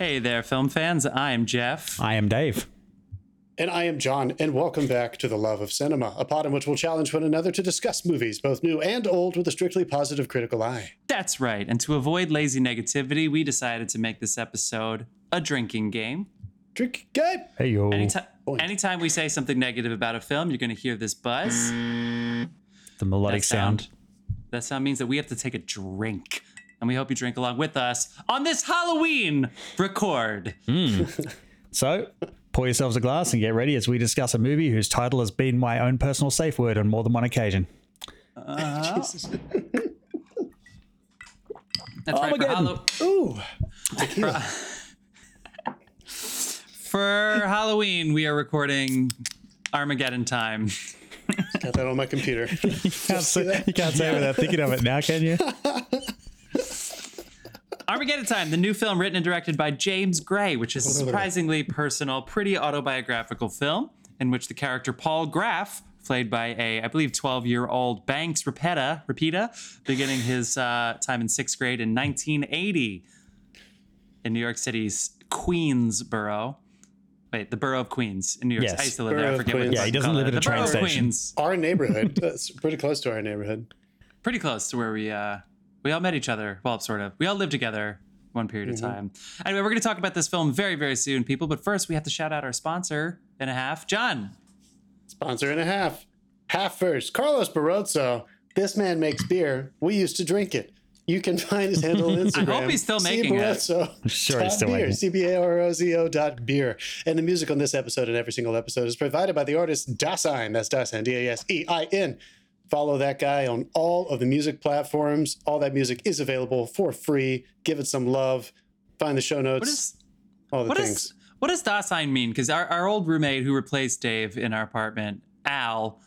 Hey there, film fans. I'm Jeff. I am Dave. And I am John, and welcome back to The Love of Cinema, a pod in which we'll challenge one another to discuss movies, both new and old, with a strictly positive critical eye. That's right. And to avoid lazy negativity, we decided to make this episode a drinking game. Drink game! Hey yo. Anytime, anytime we say something negative about a film, you're going to hear this buzz. the melodic That sound. That sound means that we have to take a drink. And we hope you drink along with us on this Halloween record. Hmm. So, pour yourselves a glass and get ready as we discuss a movie whose title has been my own personal safe word on more than one occasion. Uh, Jesus. That's right. For, Armageddon. Ooh. Tequila. for Halloween, we are recording Armageddon Time. Got that on my computer. You can't say, you can't say it without thinking of it now, can you? Armageddon Time, the new film written and directed by James Gray, which is a surprisingly personal, pretty autobiographical film in which the character Paul Graff, played by a, I believe, 12 year old Banks Rapeta, Rapita, beginning his uh, time in sixth grade in 1980 in New York City's Queensboro. Wait, the borough of Queens in New York. Yes. City. I used to live Borough there. I forget what Queens. it's Yeah, he doesn't called. live at a The train borough of station. Queens. our neighborhood. That's pretty close to our neighborhood. pretty close to where we uh we all met each other. Well, sort of. We all lived together one period of mm-hmm. time. Anyway, we're going to talk about this film very, very soon, people. But first, we have to shout out our sponsor and a half, John. Sponsor and a half. Half first. Carlos Barrozo. This man makes beer. We used to drink it. You can find his handle on Instagram. I hope he's still C. making it. Sure he's still beer, making it. C-B-A-R-O-Z-O dot beer. And the music on this episode and every single episode is provided by the artist Dasein. That's Dasein, D-A-S-E-I-N. Follow that guy on all of the music platforms. All that music is available for free. Give it some love. Find the show notes. What is all the what things. is what does Dasein mean? Because our, our old roommate who replaced Dave in our apartment, Al,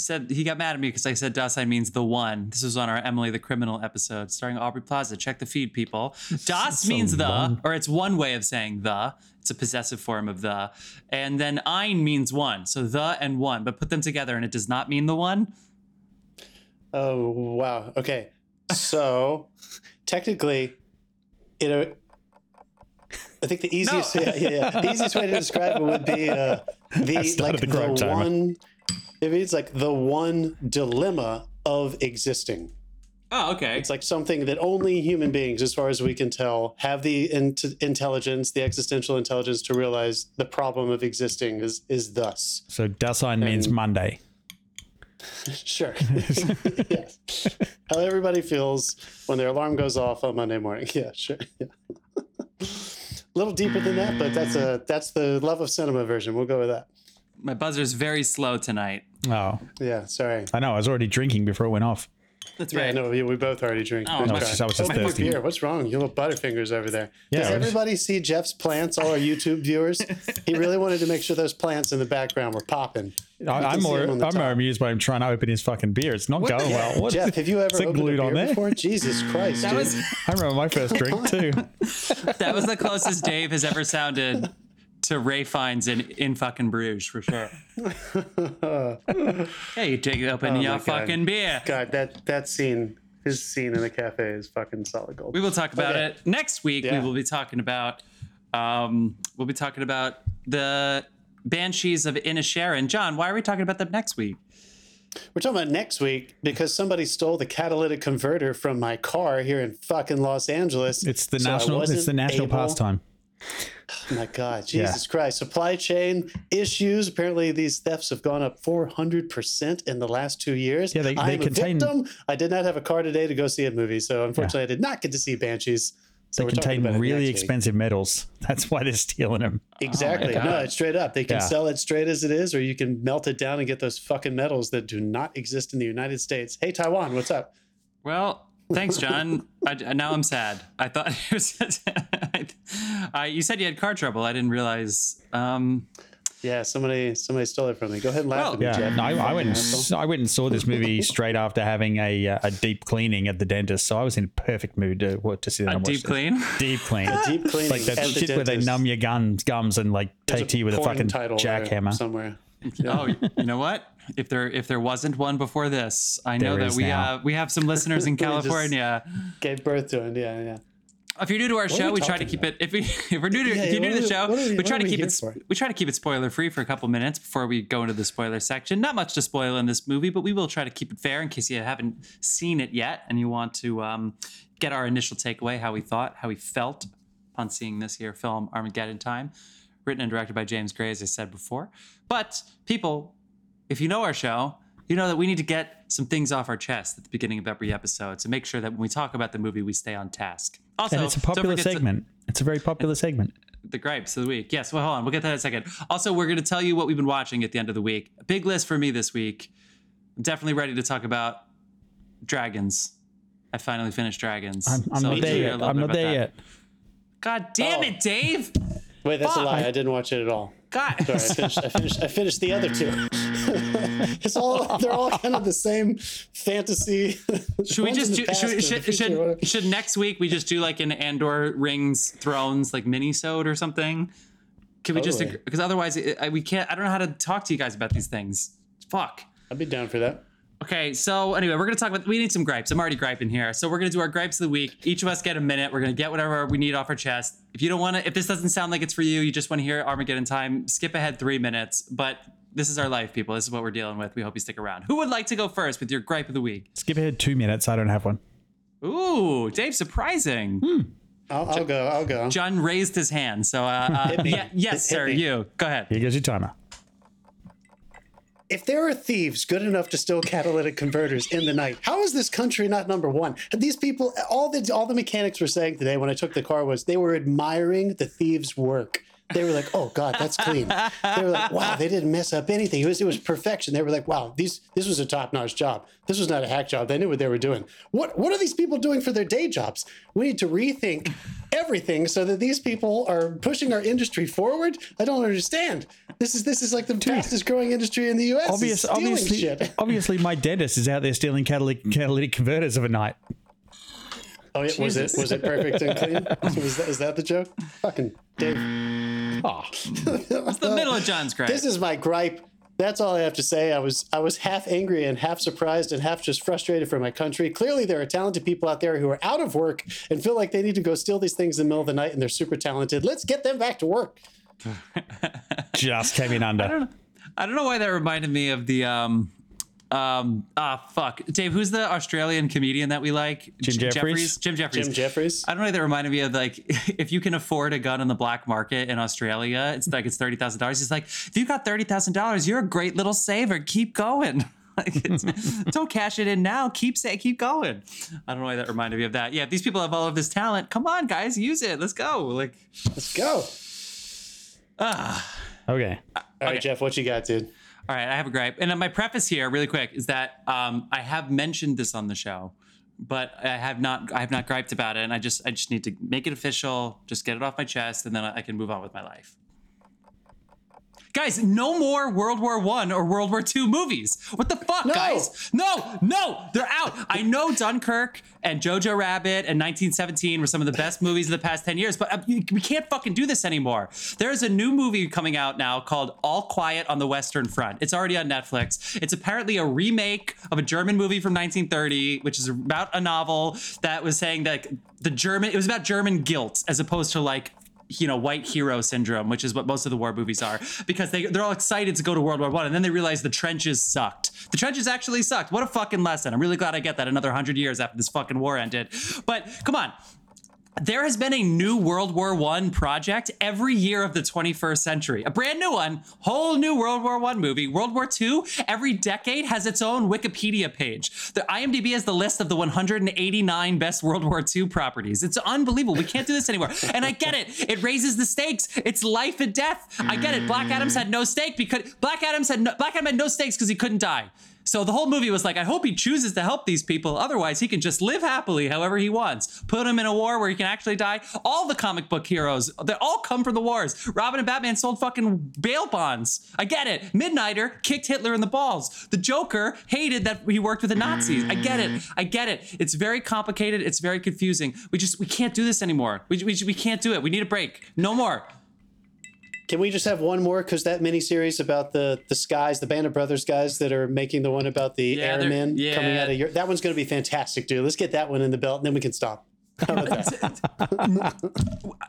said he got mad at me because I said Dasein means the one. This was on our Emily the Criminal episode starring Aubrey Plaza. Check the feed, people. Das means the, long. or or it's one way of saying the. It's a possessive form of the. And then ein means one. So the and one, but put them together and it does not mean the one. Oh wow. Okay. So technically, it. Uh, I think the easiest, No. yeah, yeah, yeah. the easiest way to describe it would be uh, the started like the crime the one. It means like the one dilemma of existing. Oh, okay. It's like something that only human beings, as far as we can tell, have the int- intelligence, the existential intelligence to realize the problem of existing is is thus. So, Dasein means Monday. Sure. yes. How everybody feels when their alarm goes off on Monday morning. Yeah, sure. Yeah. A little deeper than that, but that's a that's the love of cinema version. We'll go with that. My buzzer's very slow tonight. Oh, Yeah, sorry. I know. I was already drinking before it went off. That's Yeah, right. no, we, we both already drink. Oh, Good no, try. just- I was just Oh, more thirsty. beer. What's wrong? You little butterfingers over there. Yeah, Does I was- everybody see Jeff's plants? All our YouTube viewers. he really wanted to make sure those plants in the background were popping. I, I'm see more. him on the I'm more top. amused by him trying to open his fucking beer. It's not going well. What? Jeff, have you ever Is it opened a glued beer on there? before? Jesus Christ, That dude. was I remember my first drink too. that was the closest Dave has ever sounded to Ralph Fiennes in in fucking Bruges for sure. hey, you take it open Oh your fucking beer. God, that that scene, his scene in the cafe is fucking solid gold. We will talk about Okay. it next week. Yeah. We will be talking about um, we'll be talking about the Banshees of Inisherin. John, why are we talking about them next week? We're talking about next week because somebody stole the catalytic converter from my car here in fucking Los Angeles. It's the So national. It's the national able- pastime. Oh my God, Jesus Christ! Supply chain issues. Apparently, these thefts have gone up four hundred percent in the last two years. Yeah, they- I they am contain- a victim. I did not have a car today to go see a movie, so unfortunately, I did not get to see Banshees. So They contain really next expensive metals. That's why they're stealing them. Exactly. Oh God. no, it's straight up. They can Yeah. sell it straight as it is, or you can melt it down and get those fucking metals that do not exist in the United States. Hey, Taiwan, what's up? Well, thanks, John. I, now I'm sad. I thought it was, I, you said you had car trouble. I didn't realize. Um, Yeah, somebody somebody stole it from me. Go ahead and laugh Well, at me, Yeah, Jeff. no, I, I went. And, asshole. s- I went and saw this movie straight after having a uh, a deep cleaning at the dentist, so I was in perfect mood to what to sit down a and watch deep this. clean. Deep clean. Deep clean, like that at the shit where they numb your gums, gums and like There's take to you with a fucking title there jackhammer. somewhere. Oh, you know what? If there if there wasn't one before this, I know that we now. have we have some listeners in California. Gave birth to it. Yeah, yeah. If you're new to our show, we we try to keep it. If we if we're new to Yeah, if you're new to the show, we- we try to keep it. for? We try to keep it spoiler free for a couple minutes before we go into the spoiler section. Not much to spoil in this movie, but we will try to keep it fair in case you haven't seen it yet and you want to um, get our initial takeaway, how we thought, how we felt upon seeing this here film, Armageddon Time, written and directed by James Gray, as I said before. But people, if you know our show, you know that we need to get some things off our chest at the beginning of every episode to make sure that when we talk about the movie, we stay on task. Also, And it's a popular forget to- segment. It's a very popular segment. the gripes of the week. Yes, well, hold on. We'll get to that in a second. Also, we're going to tell you what we've been watching at the end of the week. A big list for me this week. I'm definitely ready to talk about Dragons. I finally finished Dragons. I'm, I'm So not there yet. I'm not there that. yet. God damn Oh. it, Dave. Wait, that's a lie. I didn't watch it at all. God. Sorry, I finished. I finished. I finished the other two. it's all. They're all kind of the same fantasy. Should we just do, should, should, should, should next week we just do like an Andor Rings Thrones like mini-sode or something? Can we just because otherwise it, I, we can't I don't know how to talk to you guys about these things. Fuck. I'd be down for that. Okay, so anyway, we're gonna talk about. We need some gripes. I'm already griping here, so we're gonna do our gripes of the week. Each of us get a minute. We're gonna get whatever we need off our chest. If you don't want to, if this doesn't sound like it's for you, you just want to hear Armageddon time, skip ahead three minutes. But this is our life, people. This is what we're dealing with. We hope you stick around. Who would like to go first with your gripe of the week? Skip ahead two minutes. I don't have one. Ooh, Dave, surprising. I'll, I'll go. I'll go. John raised his hand. So, uh, uh, yeah, yes, sir. You go ahead. Here goes your timer. If there are thieves good enough to steal catalytic converters in the night, how is this country not number one? These people, all the all the mechanics were saying today when I took the car was they were admiring the thieves' work. They were like, "Oh God, that's clean." They were like, "Wow, they didn't mess up anything. It was it was perfection." They were like, "Wow, these this was a top notch job. This was not a hack job. They knew what they were doing. What what are these people doing for their day jobs? We need to rethink everything so that these people are pushing our industry forward. I don't understand. This is this is like the fastest growing industry in the U.S. Obvious, obviously, shit. obviously, my dentist is out there stealing catalytic, catalytic converters of a night. Oh, yeah, was it was it perfect and clean? Was that, is that the joke? Fucking Dave. Oh, It's the middle of John's gripe. This is my gripe. That's all I have to say. I was I was half angry and half surprised and half just frustrated for my country. Clearly, there are talented people out there who are out of work and feel like they need to go steal these things in the middle of the night, and they're super talented. Let's get them back to work. just came in under. I don't know why that reminded me of the um um ah fuck. Dave who's the Australian comedian that we like? Jim J- Jeffries? Jim Jeffries? Jim Jeffries. I don't know why that reminded me of like if you can afford a gun on the black market in Australia it's like it's thirty thousand dollars. He's like if you got thirty thousand dollars you're a great little saver. Keep going. Like don't cash it in now. Keep say keep going. I don't know why that reminded me of that. Yeah if these people have all of this talent. Come on guys use it. Let's go. Like Let's go. Ah. Okay. All right, Jeff, what you got, dude? All right, I have a gripe. And uh, my preface here, really quick, is that um, I have mentioned this on the show, but I have not. I have not griped about it, and I just, I just need to make it official, just get it off my chest, and then I can move on with my life. Guys, no more World War One or World War Two movies. What the fuck, No. guys? No, no, they're out. I know Dunkirk and Jojo Rabbit and 1917 were some of the best movies of the past 10 years, but uh, we can't fucking do this anymore. There's a new movie coming out now called All Quiet on the Western Front. It's already on Netflix. It's apparently a remake of a German movie from 1930, which is about a novel that was saying that the German, it was about German guilt as opposed to like you know white hero syndrome which is what most of the war movies are because they they're all excited to go to world war one and then they realize the trenches sucked. The trenches actually sucked. What a fucking lesson. I'm really glad i get that another 100 years after this fucking war ended. But come on there has been a new World War One project every year of the 21st century. A brand new one, whole new World War One movie. World War Two, every decade has its own Wikipedia page. The IMDb has the list of the 189 best World War II properties. It's unbelievable. We can't do this anymore. And I get it. It raises the stakes. It's life and death. I get it. Black Adams had no stake because Black Adams had no, Black Adam had no stakes because he couldn't die. So the whole movie was like, I hope he chooses to help these people. Otherwise, he can just live happily however he wants. Put him in a war where he can actually die. All the comic book heroes, they all come from the wars. Robin and Batman sold fucking bail bonds. I get it. Midnighter kicked Hitler in the balls. The Joker hated that he worked with the Nazis. I get it. I get it. It's very complicated. It's very confusing. We just we can't do this anymore. We, we, we can't do it. We need a break. No more. Can we just have one more? Because that miniseries about the the skies, the Band of Brothers guys that are making the one about the Yeah, airmen yeah. coming out of Europe, that one's going to be fantastic, dude. Let's get that one in the belt, and then we can stop. How about that?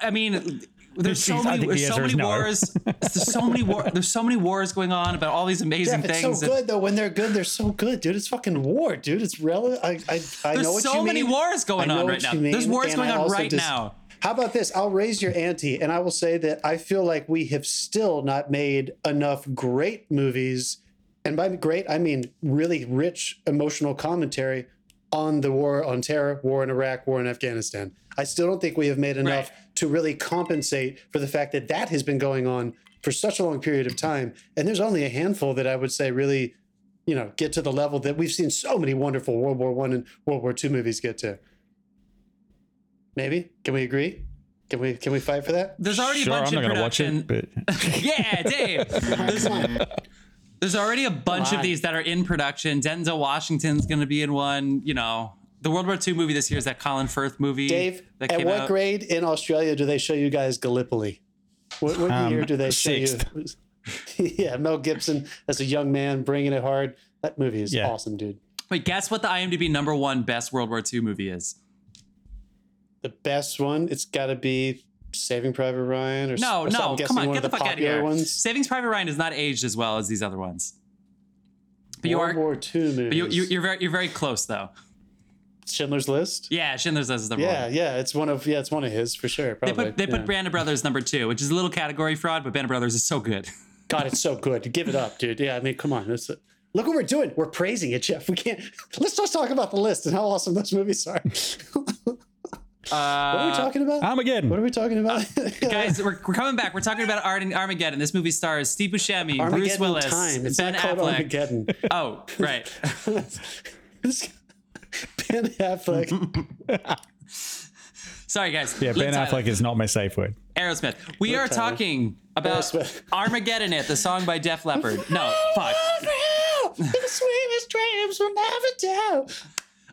I mean, there's so many, think the there's so many no. wars. There's so many war. There's so many wars going on about all these amazing Jeff, it's things. so good though. When they're good, they're so good, dude. It's fucking war, dude. It's relevant. I, I, I There's know what so you many wars going on right now. There's wars and going I on right dis- now. How about this? I'll raise your ante, and I will say that I feel like we have still not made enough great movies, and by great I mean really rich emotional commentary on the war on terror, war in Iraq, war in Afghanistan. I still don't think we have made enough Right. to really compensate for the fact that that has been going on for such a long period of time, and there's only a handful that I would say really, you know, get to the level that we've seen so many wonderful World War One and World War Two movies get to. Maybe can we agree? Can we can we fight for that? There's already Sure, a bunch I'm not in gonna watch it, but yeah, Dave. There's, there's already a bunch Come of these that are in production. Denzel Washington's going to be in one. You know, the World War II movie this year is that Colin Firth movie. Dave, that at what out. grade in Australia do they show you guys Gallipoli? What, what Um, year do they show you? yeah, Mel Gibson as a young man bringing it hard. That movie is Yeah. awesome, dude. Wait, guess what the IMDb number one best World War II movie is? The best one, it's got to be Saving Private Ryan or No, or no, come on, get the the fuck out of popular here. ones. Savings Private Ryan is not aged as well as these other ones. But you World are, War II movies. but you, you, you're very, you're very close though. Schindler's List. Yeah, Schindler's List is number Yeah, one. yeah, it's one of yeah, it's one of his for sure. They put they yeah. put Band of Brothers number two, which is a little category fraud, but Band of Brothers is so good. God, it's so good. Give it up, dude. Yeah, I mean, come on. It's, look what we're doing. We're praising it, Jeff. We can't. Let's just talk about the list and how awesome those movies are. what are we Uh, talking about? Armageddon. what are we talking about? guys, we're, we're coming back. We're talking about Ar- Armageddon. This movie stars Steve Buscemi, Bruce Willis, time. It's Ben not called Affleck. Armageddon. Oh, right. This- ben Affleck. Sorry, guys. yeah, Ben Liv Tyler. Affleck is not my safe word. Aerosmith. We are Tyler. talking about Aerosmith. Armageddon It, the song by Def Leppard. No, fuck. the sweetest dreams will never do.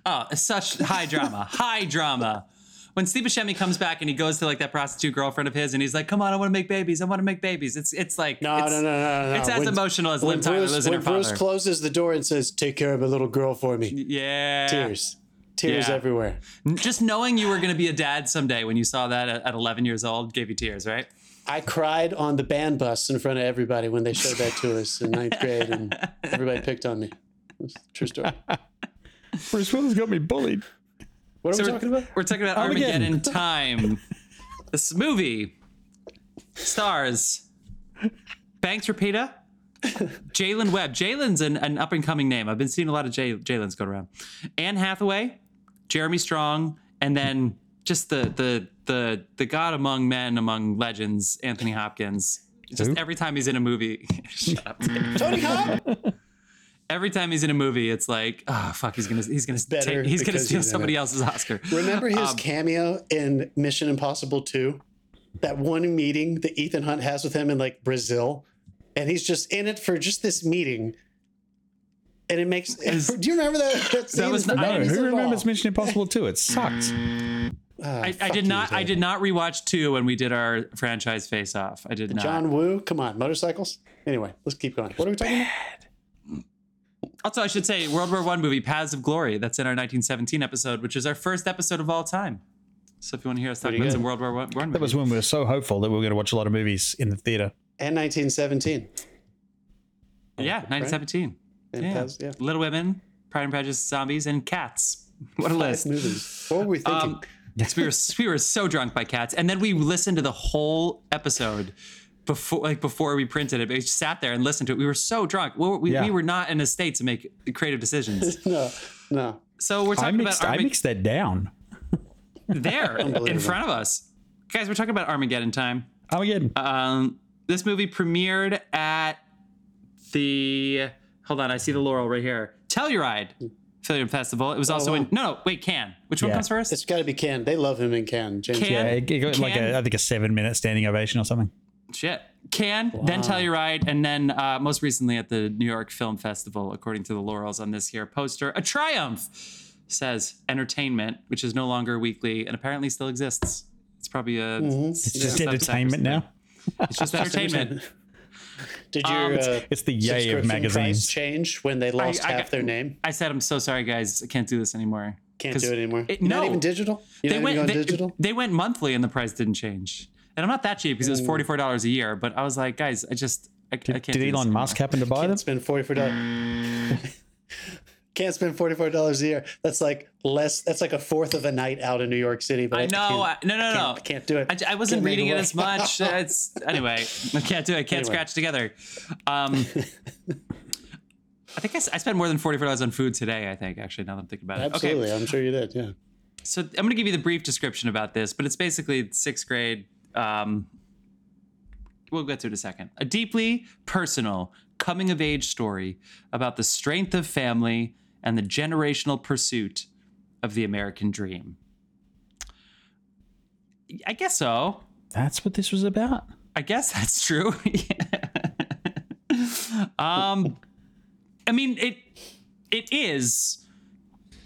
Oh, such high drama. High drama. When Steve Buscemi comes back and he goes to like that prostitute girlfriend of his and he's like, "Come on, I want to make babies. I want to make babies." It's it's like No, it's, no, no, no, no. It's as When- emotional as When Liv Tyler Bruce, losing when her Bruce father. closes the door and says, "Take care of a little girl for me," yeah. tears, tears Yeah. everywhere. Just knowing you were going to be a dad someday when you saw that at, at 11 years old gave you tears, right? I cried on the band bus in front of everybody when they showed that to us in ninth grade, and everybody picked on me. It's True story. Bruce Willis got me bullied. What are So we we're, talking about? we're talking about Armageddon. Armageddon Time. this movie stars Banks Rapita, Jaylin Webb. Jaylin's an, an up and coming name. I've been seeing a lot of Jay, Jalen's going around. Anne Hathaway, Jeremy Strong, and then just the the the the god among men, among legends, Anthony Hopkins. Just Who? every time he's in a movie, shut up. Tony Cobb. Every time he's in a movie, it's like, oh fuck, he's gonna he's gonna better take, he's gonna steal he's somebody it. else's Oscar. Remember his Um, cameo in Mission Impossible 2? That one meeting that Ethan Hunt has with him in like Brazil, and he's just in it for just this meeting. And it makes. do you remember that? That, scene was is the- I- No, no reason who at remembers. Mission Impossible 2? It sucked. Ah, I, I did you, not. I did not rewatch two when we did our franchise face off. I did not. John Woo, come on, motorcycles. Anyway, let's keep going. What are we talking about? Also, I should say World War One movie Paths of Glory. That's in our 1917 episode, which is our first episode of all time. So if you want to hear us talk about good. some World War One, One That was when we were so hopeful that we were going to watch a lot of movies in the theater. And 1917. yeah, 1917. And Yeah. Paz, yeah. Little Women, Pride and Prejudice, Zombies, and Cats. What a Five list. movies. What were we thinking? Um, yes, we were we were so drunk by Cats, and then we listened to the whole episode before like before we printed it. We just sat there and listened to it. We were so drunk. We, we, Yeah. we were not in a state to make creative decisions. no, no. So we're I talking mixed, about I Armag- mixed that down. there in front of us, guys. We're talking about Armageddon time. Armageddon. Um, this movie premiered at the. Hold on, I see the laurel right here. Telluride Film Festival. It was also in. wow. No, no, wait, Cannes. Which one comes first? It's got to be Ken. They love him in Ken. James Cannes. yeah, it, it got like Can- a, I think a seven minute standing ovation or something. Shit. Cannes, then Telluride, and then uh, most recently at the New York Film Festival, according to the laurels on this here poster, a triumph says entertainment, which is no longer weekly and apparently still exists. It's probably a. It's just Yeah. entertainment now. It's just entertainment. Did Um, it's- uh, It's the yay of magazines. change when they lost I half got- their name? I said, I'm so sorry, guys. I can't do this anymore. Can't 'Cause do it anymore. it- You're not no. even digital. You're they not went even they, digital. they went monthly and the price didn't change. And I'm not that cheap because it was forty four dollars a year. But I was like, guys, I just I, I can't. Did do this Elon anymore. Musk happen to buy them? Can't spend forty four dollars. Can't spend forty four dollars a year. That's like less. That's like a fourth of a night out in New York City. But I know. I, Can't, no, no, no. can't, can't do it. I, wasn't Can't reading it work. as much. It's anyway. I can't do it. I can't Anyway. scratch together. Um, I think I, spent more than forty four dollars on food today. I think actually, now that I'm thinking about it. Okay, Absolutely, I'm sure you did. Yeah. so I'm going to give you the brief description about this, but it's basically sixth grade. Um, we'll get to it in a second. A deeply personal coming of age story about the strength of family and the generational pursuit of the American dream. I guess so. That's what this was about. I guess that's true. um, I mean it. It is.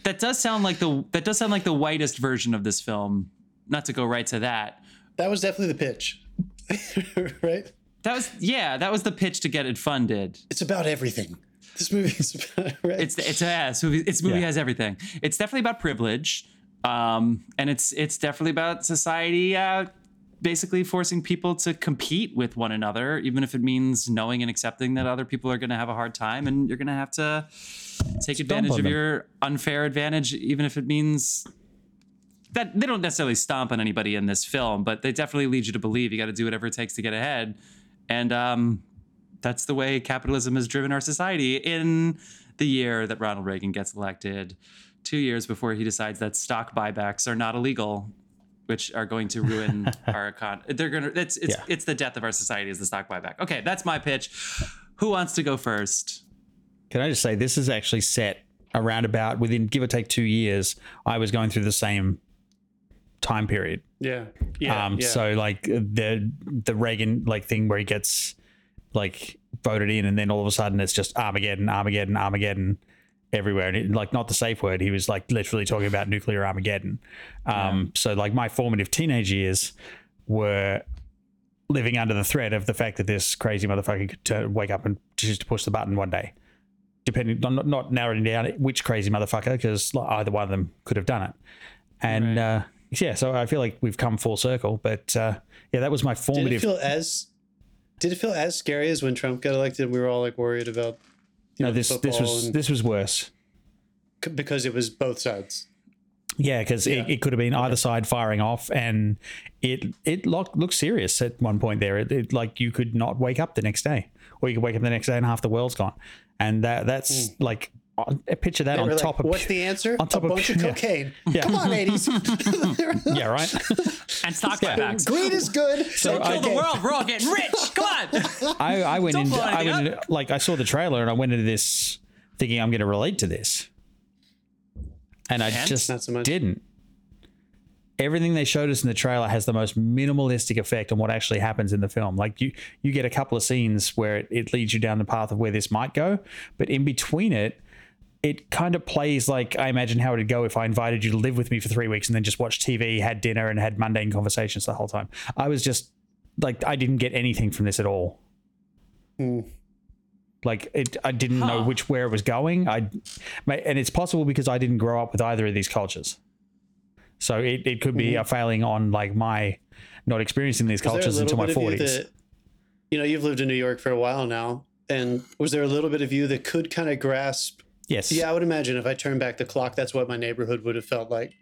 That does sound like the that does sound like the whitest version of this film. Not to go right to that. That was definitely the pitch, right? That was yeah. That was the pitch to get it funded. It's about everything. This movie is about right. It's it's a yeah, this movie, its movie Yeah. has everything. It's definitely about privilege, um, and it's it's definitely about society uh, basically forcing people to compete with one another, even if it means knowing and accepting that other people are going to have a hard time, and you're going to have to take advantage of them. your unfair advantage, even if it means. That they don't necessarily stomp on anybody in this film, but they definitely lead you to believe you got to do whatever it takes to get ahead, and um, that's the way capitalism has driven our society in the year that Ronald Reagan gets elected, two years before he decides that stock buybacks are not illegal, which are going to ruin our economy. They're gonna. It's it's Yeah. it's the death of our society is the stock buyback. Okay, that's my pitch. Who wants to go first? Can I just say this is actually set around about within give or take two years. I was going through the same time period. yeah. Yeah. um, yeah. so like the the Reagan like thing where he gets like voted in, and then all of a sudden it's just Armageddon, Armageddon, Armageddon everywhere, and it, like not the safe word. He was like literally talking about nuclear Armageddon. Um, So like my formative teenage years were living under the threat of the fact that this crazy motherfucker could turn, wake up and choose to push the button one day. Depending, not, not narrowing down which crazy motherfucker, because either one of them could have done it. And Right. uh, yeah, so I feel like we've come full circle. But uh, yeah, that was my formative. did it feel as did it feel as scary as when Trump got elected? We were all like worried about you no, know, this this was and- this was worse. c- because it was both sides. Yeah, because Yeah. it, it could have been either side firing off, and it it looked, looked serious at one point there. It, it like you could not wake up the next day, or you could wake up the next day and half the world's gone. And that that's like uh, picture that. They on were top like, of What's the answer? on top a of- bunch of cocaine. Yeah. Come on, ladies. yeah right. And stock buybacks. Green is good. So Kill I- the world. We're all getting rich. Come on. I, I went Don't into I went into, like I saw the trailer and I went into this thinking I'm going to relate to this, and I And? just Not so much. didn't. Everything they showed us in the trailer has the most minimalistic effect on what actually happens in the film. Like you, you get a couple of scenes where it, it leads you down the path of where this might go, but in between it, it kind of plays like I imagine how it'd go if I invited you to live with me for three weeks and then just watched TV, had dinner, and had mundane conversations the whole time. I was just like, I didn't get anything from this at all. Hmm. Like it, I didn't know which where it was going. I, and it's possible because I didn't grow up with either of these cultures. So it, it could be a mm-hmm. failing on like my not experiencing these Was cultures until my bit of you forties. You know, you've lived in New York for a while now, and was there a little bit of you that could kind of grasp? Yes. Yeah, I would imagine if I turned back the clock, that's what my neighborhood would have felt like.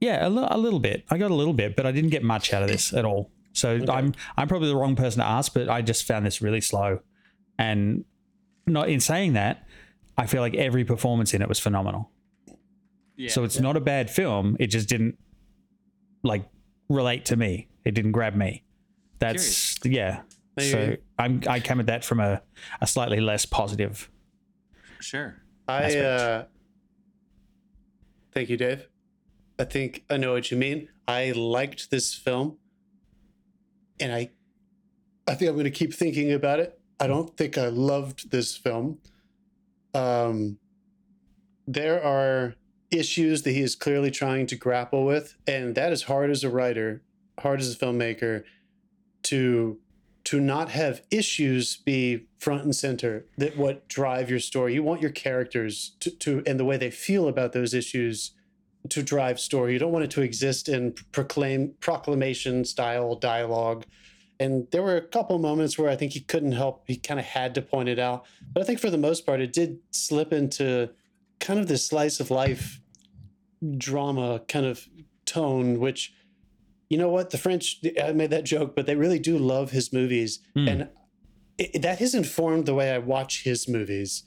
Yeah, a, little bit. I got a little bit, but I didn't get much out of this at all. So I'm I'm probably the wrong person to ask, but I just found this really slow. And not in saying that, I feel like every performance in it was phenomenal. Yeah. So it's not a bad film. It just didn't like relate to me. It didn't grab me. That's yeah. I hear So. I'm I come at that from a, a slightly less positive. sure. I uh thank you, Dave. I think I know what you mean. I liked this film and I I think I'm gonna keep thinking about it. I don't think I loved this film. Um there are issues that he is clearly trying to grapple with, and that is hard as a writer, hard as a filmmaker to to not have issues be front and center that what drive your story you want your characters to, to and the way they feel about those issues to drive story. You don't want it to exist in proclaim proclamation style dialogue. And there were a couple moments where I think he couldn't help. He kind of had to point it out. But I think for the most part, it did slip into kind of this slice of life drama kind of tone, which, you know what, the French, I made that joke, but they really do love his movies. Hmm. And it, that has informed the way I watch his movies.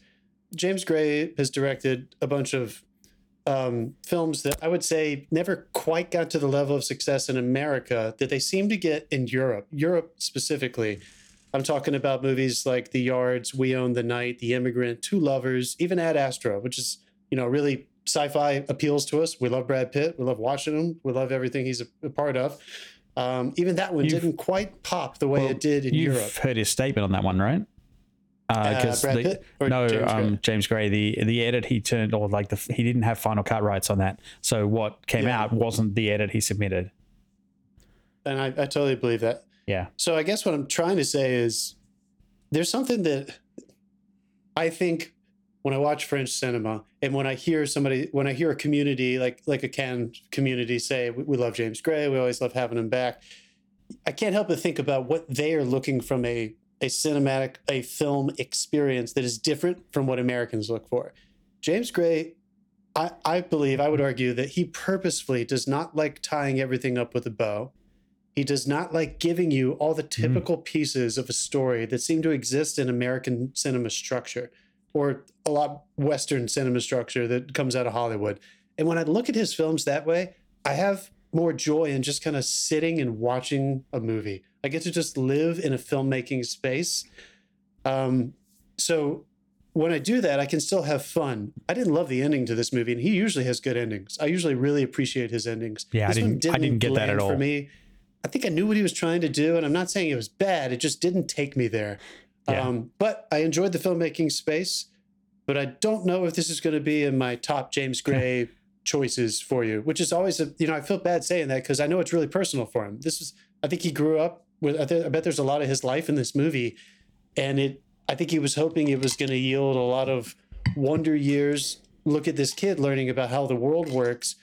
James Gray has directed a bunch of um, films that I would say never quite got to the level of success in America that they seem to get in Europe, Europe specifically. I'm talking about movies like The Yards, We Own the Night, The Immigrant, Two Lovers, even Ad Astra, which is, you know, really sci-fi appeals to us. We love Brad Pitt. We love watching him. We love everything he's a, a part of. Um, even that one You've- didn't quite pop the way Well, it did in You've Europe. heard his statement on that one, right? Uh, Because Brad the- Pitt no, James um, Gray? James Gray, the the edit he turned or like the he didn't have final cut rights on that, so what came Yeah. out wasn't the edit he submitted. And I, I totally believe that. Yeah, So I guess what I'm trying to say is there's something that I think when I watch French cinema and when I hear somebody when I hear a community like like a Cannes community say we, we love James Gray, we always love having him back. I can't help but think about what they are looking from a a cinematic a film experience that is different from what Americans look for. James Gray I, I believe I would argue that he purposefully does not like tying everything up with a bow. He does not like giving you all the mm-hmm. typical pieces of a story that seem to exist in American cinema structure or a lot Western cinema structure that comes out of Hollywood. And when I look at his films that way, I have more joy in just kind of sitting and watching a movie. I get to just live in a filmmaking space. Um, so when I do that, I can still have fun. I didn't love the ending to this movie, and he usually has good endings. I usually really appreciate his endings. Yeah, I This one didn't- I didn't get that at all. For me, I think I knew what he was trying to do, and I'm not saying it was bad. It just didn't take me there. Yeah. Um, but I enjoyed the filmmaking space. But I don't know if this is going to be in my top James Gray choices for you, which is always a you know I feel bad saying that because I know it's really personal for him. This is I think he grew up with. I, th- I bet there's a lot of his life in this movie, and it. I think he was hoping it was going to yield a lot of wonder years. Look at this kid learning about how the world works.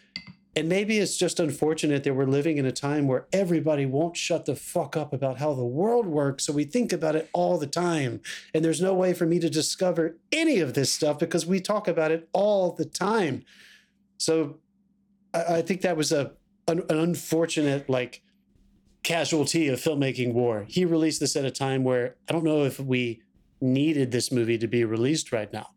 And maybe it's just unfortunate that we're living in a time where everybody won't shut the fuck up about how the world works. So we think about it all the time. And there's no way for me to discover any of this stuff because we talk about it all the time. So I, I think that was a an, an unfortunate like casualty of filmmaking war. He released this at a time where I don't know if we needed this movie to be released right now.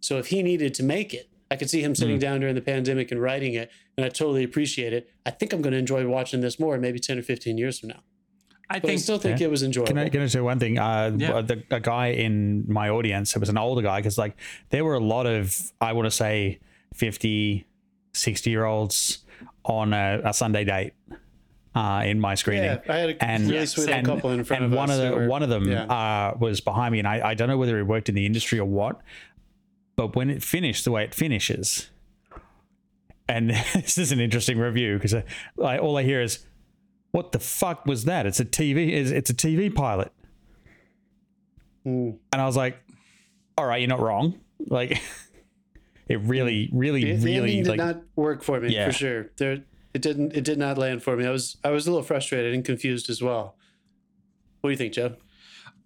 So if he needed to make it, I could see him sitting down during the pandemic and writing it, and I totally appreciate it. I think I'm going to enjoy watching this more, maybe 10 or 15 years from now. I But I think still think Yeah. it was enjoyable. Can I, can I say one thing? Uh, Yeah. the, a guy in my audience, it was an older guy, because like there were a lot of, I want to say 50, 60 year olds on a, a Sunday date uh, in my screening. yeah, I had a and really sweet and, couple in front and of one us. of the were- one of them yeah. uh, was behind me, and I, I don't know whether he worked in the industry or what, but when it finished the way it finishes, and this is an interesting review because I, I, all I hear is, "What the fuck was that? It's a TV. It's, it's a TV pilot." Mm. And I was like, "All right, you're not wrong." Like, it really, really, The, the really ending did like not work for me Yeah. for sure. There, it didn't. It did not land for me. I was I was a little frustrated and confused as well. What do you think, Joe?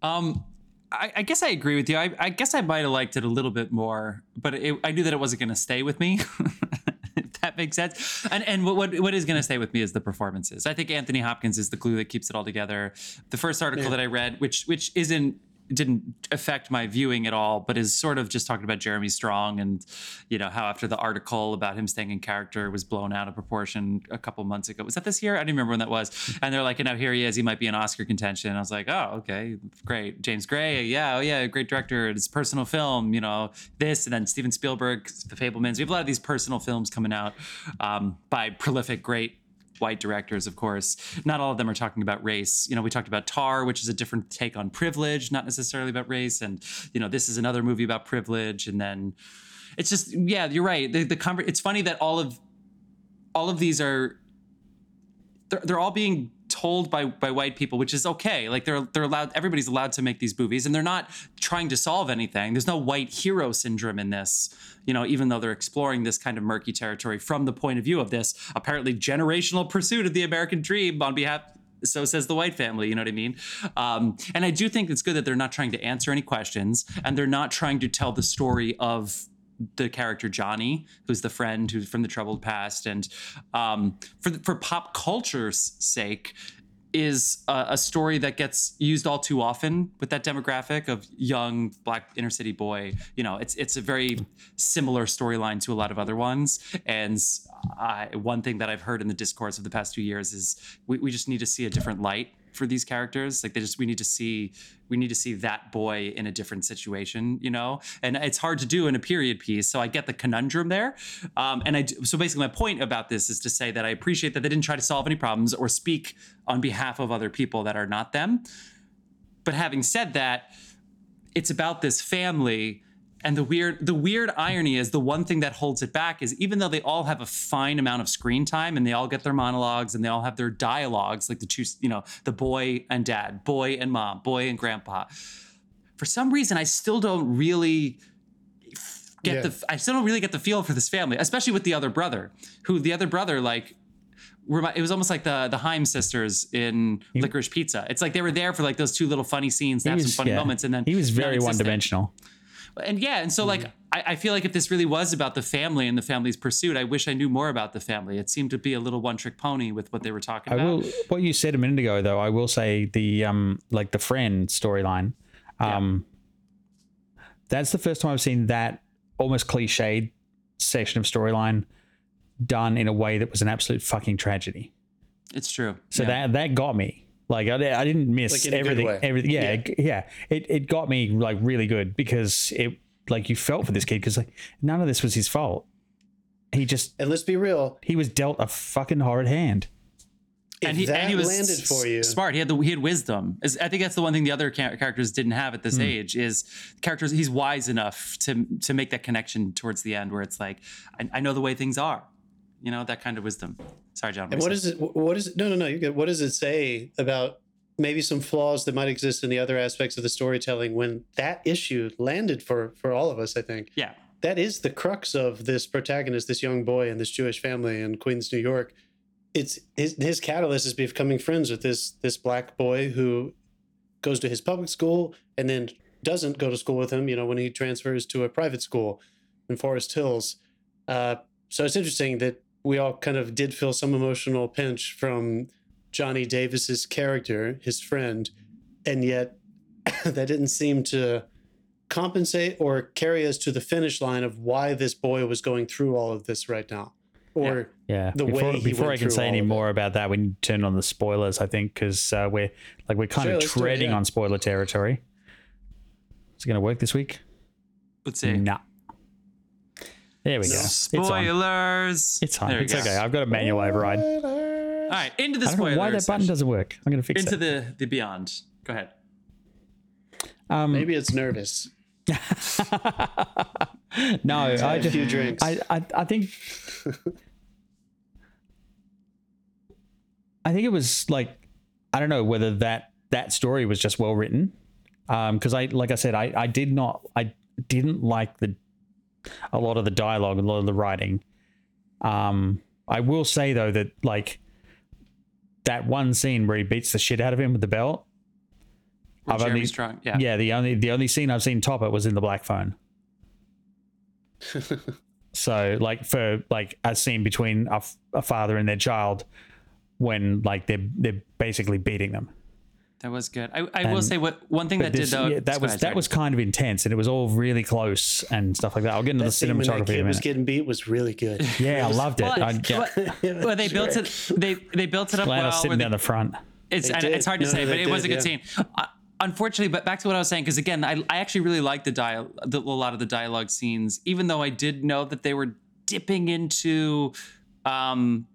Um, I, I guess I agree with you. I, I guess I might have liked it a little bit more, but it, I knew that it wasn't going to stay with me. if that makes sense. And and what what, what is going to stay with me is the performances. I think Anthony Hopkins is the glue that keeps it all together. The first article that I read, which which isn't didn't affect my viewing at all, but is sort of just talking about Jeremy Strong and you know how after the article about him staying in character was blown out of proportion a couple months ago. Was that this year? I don't remember when that was. And they're like, you know, here he is. He might be an Oscar contention. I was like, oh, okay, great. James Gray, yeah, oh yeah, great director. It's a personal film. You know this, and then Steven Spielberg, The Fabelmans. We have a lot of these personal films coming out um, by prolific, great white directors, of course. Not all of them are talking about race. You know, we talked about Tar, which is a different take on privilege, not necessarily about race. And, you know, this is another movie about privilege. And then it's just, yeah, you're right. The, the conver- it's funny that all of all of these are they're, they're all being told by by white people, which is okay. Like they're they're allowed. Everybody's allowed to make these movies, and they're not trying to solve anything. There's no white hero syndrome in this. You know, even though they're exploring this kind of murky territory from the point of view of this apparently generational pursuit of the American dream on behalf so says the white family you know what i mean um, and i do think it's good that they're not trying to answer any questions and they're not trying to tell the story of the character johnny who's the friend who's from the troubled past and um, for, for pop culture's sake is a, a story that gets used all too often with that demographic of young black inner city boy. You know, it's it's a very similar storyline to a lot of other ones. And I, one thing that I've heard in the discourse of the past two years is we, we just need to see a different light for these characters. Like they just we need to see we need to see that boy in a different situation, you know. And it's hard to do in a period piece, so I get the conundrum there. Um, and I so basically my point about this is to say that I appreciate that they didn't try to solve any problems or speak on behalf of other people that are not them. But having said that, it's about this family and the weird the weird irony is the one thing that holds it back is even though they all have a fine amount of screen time and they all get their monologues and they all have their dialogues like the two you know the boy and dad boy and mom boy and grandpa for some reason i still don't really get Yeah. the i still don't really get the feel for this family especially with the other brother who the other brother like it was almost like the the Haim sisters in Licorice Pizza. It's like they were there for like those two little funny scenes, to have was- some funny yeah. moments, and then he was very one dimensional. And yeah, and so like I, I feel like if this really was about the family and the family's pursuit, I wish I knew more about the family. It seemed to be a little one trick pony with what they were talking I about. will. What you said a minute ago, though, I will say the um like the friend storyline. Um, that's the first time I've seen that almost cliched section of storyline done in a way that was an absolute fucking tragedy. It's true. So Yeah. that that got me. Like I, I didn't miss Like in a good everything. Everything. Yeah, Yeah. it- yeah. It it got me like really good because it like you felt for this kid because like none of this was his fault. He just And let's be real, he was dealt a fucking horrid hand. if and he, that and he was landed for you, smart. He had the he had wisdom. I think that's the one thing the other characters didn't have at this hmm. age is characters. He's wise enough to to make that connection towards the end where it's like I, I know the way things are. You know that kind of wisdom. Sorry, John. And what is it? What is it? No, no, no. You're good. What does it say about maybe some flaws that might exist in the other aspects of the storytelling when that issue landed for for all of us? I think Yeah. that is the crux of this protagonist, this young boy and this Jewish family in Queens, New York. It's his, his catalyst is becoming friends with this this black boy who goes to his public school and then doesn't go to school with him. You know, when he transfers to a private school in Forest Hills. Uh, so it's interesting that we all kind of did feel some emotional pinch from Johnny Davis's character, his friend, and yet that didn't seem to compensate or carry us to the finish line of why this boy was going through all of this right now. Or Yeah. the before way he before went I can say any more about that, we need to turn on the spoilers. I think because uh, we're like we're kind Sure, of let's it, treading yeah. on spoiler territory. Is it going to work this week? Let's see. Nah. There we go. It's on. Spoilers. It's on. It's okay. I've got a manual override. All right, into the I don't know spoilers. why that button doesn't work. I'm going to fix Into it. the the beyond. Go ahead. Um, maybe it's nervous. no, I a just, few drinks. I, I, I think I think it was like I don't know whether that that story was just well written because I like I said I I did not I didn't like the a lot of the dialogue a lot of the writing. Um, I will say though that like that one scene where he beats the shit out of him with the belt. I've Jeremy only- Strong. Yeah. Yeah, the only the only scene I've seen top it was in the black phone. so like for like a scene between a father and their child when like they're they're basically beating them. That was good. I, I will say what one thing that This- did though. yeah, that was ahead, that sorry. was kind of intense and it was all really close and stuff like that. I'll get into That the scene when that cinematography in a kid was getting beat was really good. Yeah, I loved it. Well, I, yeah. well, well, they built it. They they built it up Glad I well. was where sitting they- down the front. It's and it's hard to No, say, but they it was a good yeah. scene. Uh, unfortunately, but back to what I was saying, because again, I, I actually really liked the dial the, a lot of the dialogue scenes, even though I did know that they were dipping into, um,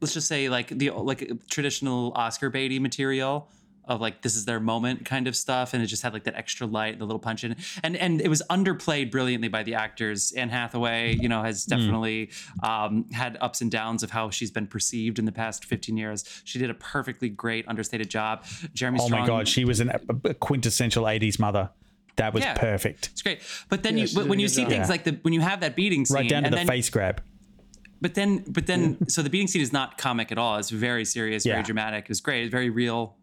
let's just say like the like traditional Oscar baity material of like this is their moment kind of stuff, and it just had like that extra light, the little punch in, and and it was underplayed brilliantly by the actors. Anne Hathaway, you know, has definitely um, had ups and downs of how she's been perceived in the past 15 years. She did a perfectly great understated job. Jeremy Oh Strong, my god, she was an, a quintessential '80s mother. That was Yeah. perfect. it's great. But then Yeah, you, but when you see job. things Yeah. like the when you have that beating scene, Right down to and the then, face grab. But then, but then, so the beating scene is not comic at all. It's very serious, very Yeah. dramatic. It's great. It's very real.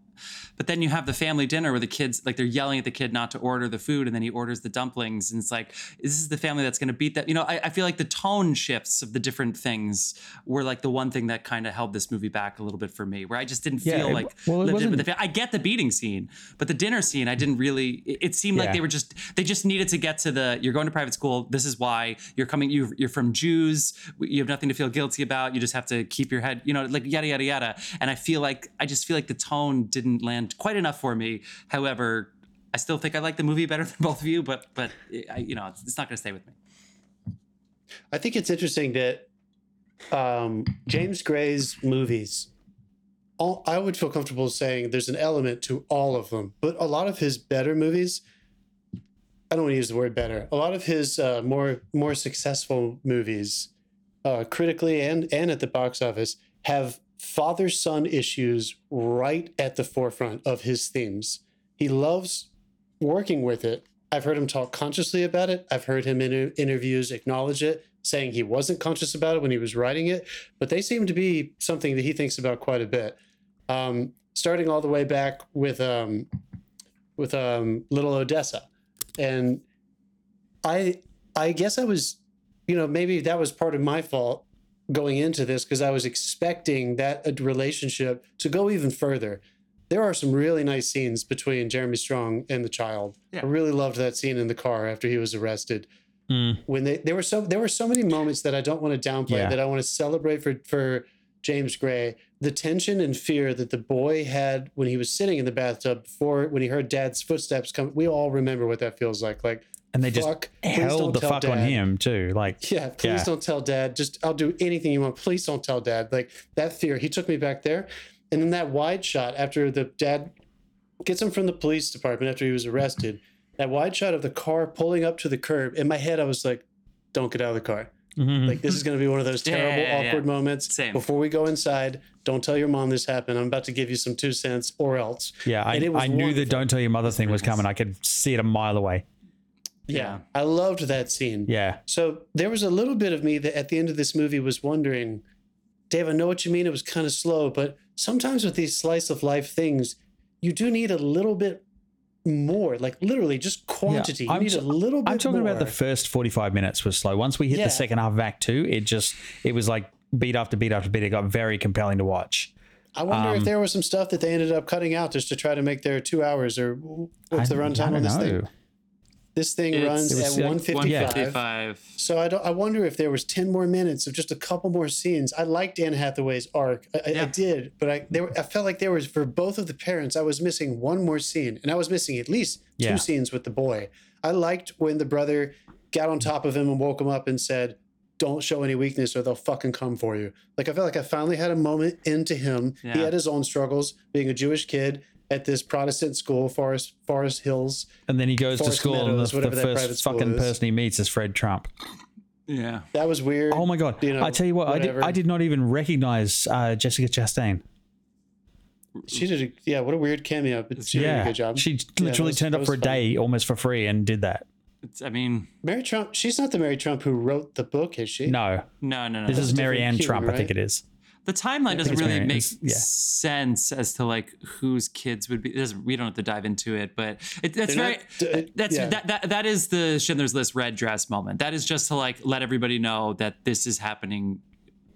But then you have the family dinner where the kids, like, they're yelling at the kid not to order the food, and then he orders the dumplings, and it's like, this is the family that's going to beat that. You know, I, I feel like the tone shifts of the different things were like the one thing that kind of held this movie back a little bit for me, where I just didn't Yeah, feel it- like well, lived in with the wasn't- I get the beating scene, but the dinner scene, I didn't really. It, it seemed like they were just they just needed to get to the. You're going to private school. This is why you're coming. You you're from Jews. You have nothing to feel guilty about. You just have to keep your head. You know, like yada yada yada. And I feel like I just feel like the tone didn't land quite enough for me. However. I still think I like the movie better than both of you, but but I, you know it's, it's not going to stay with me. I think it's interesting that um, James Gray's movies, all, I would feel comfortable saying there's an element to all of them, but a lot of his better movies, I don't want to use the word better. A lot of his uh, more more successful movies, uh, critically and and at the box office, have father son issues right at the forefront of his themes. He loves working with it. I've heard him talk consciously about it. I've heard him in interviews acknowledge it, saying he wasn't conscious about it when he was writing it, but they seem to be something that he thinks about quite a bit. Um, starting all the way back with um, with um, Little Odessa, and I I guess I was, you know, maybe that was part of my fault going into this because I was expecting that uh, relationship to go even further. There are some really nice scenes between Jeremy Strong and the child. Yeah. I really loved that scene in the car after he was arrested. Mm. When they there were so there were so many moments that I don't want to downplay Yeah. that I want to celebrate for for James Gray. The tension and fear that the boy had when he was sitting in the bathtub before when he heard dad's footsteps come. We all remember what that feels like. Like And they just fuck, please held the tell fuck on him too. Like, Yeah, please Yeah. don't tell dad. Just I'll do anything you want. Please don't tell dad. Like that fear. He took me back there. And then that wide shot after the dad gets him from the police department after he was arrested. That wide shot of the car pulling up to the curb. In my head, I was like, don't get out of the car. mhm. Like this is gonna be one of those terrible, yeah, yeah. awkward moments. Same. Before we go inside, don't tell your mom this happened. I'm about to give you some two cents or else. yeah, I, And it was I knew the "Don't Tell Your Mother" thing was coming. I could see it a mile away. Yeah. I loved that scene. Yeah, So there was a little bit of me that at the end of this movie was wondering, Dave, I know what you mean. It was kind of slow, but sometimes with these slice of life things, you do need a little bit more, like literally just quantity. you I'm need t- a little bit I'm talking more. about the first 45 minutes was slow. Once we hit Yeah. the second half of Act Two, it just it was like beat after beat after beat. It got very compelling to watch. I wonder um, if there was some stuff that they ended up cutting out just to try to make their two hours or what's the I- I runtime on this know. thing? This thing It's- runs at uh, 155. 155. So I don't. I wonder if there was ten more minutes of just a couple more scenes. I liked Anne Hathaway's arc. I, I- I did, but I there. I felt like there was for both of the parents. I was missing one more scene, and I was missing at least two Yeah. scenes with the boy. I liked when the brother got on top of him and woke him up and said, "Don't show any weakness, or they'll fucking come for you." Like I felt like I finally had a moment into him. He had his own struggles, being a Jewish kid at this Protestant school, Forest Forest Hills. And then he goes to Forest school, and the, the whatever that private first fucking is. person he meets is Fred Trump. Yeah. That was weird. Oh my god! You know, I tell you what, I did. I did not even recognize uh, Jessica Chastain. She did, a, yeah. What a weird cameo, but she did a good job. she literally that was- turned up for a fun. day almost for free and did that. It's, I mean, Mary Trump. She's not the Mary Trump who wrote the book, is she? No, no, no, no. this That's is a Mary Ann human, Trump. I think it is. The timeline doesn't really very- make yeah. sense as to like whose kids would be. Doesn't, we don't have to dive into it, but it, that's They're very. not- d- uh, that's yeah. that, that that is the Schindler's List red dress moment. That is just to like let everybody know that this is happening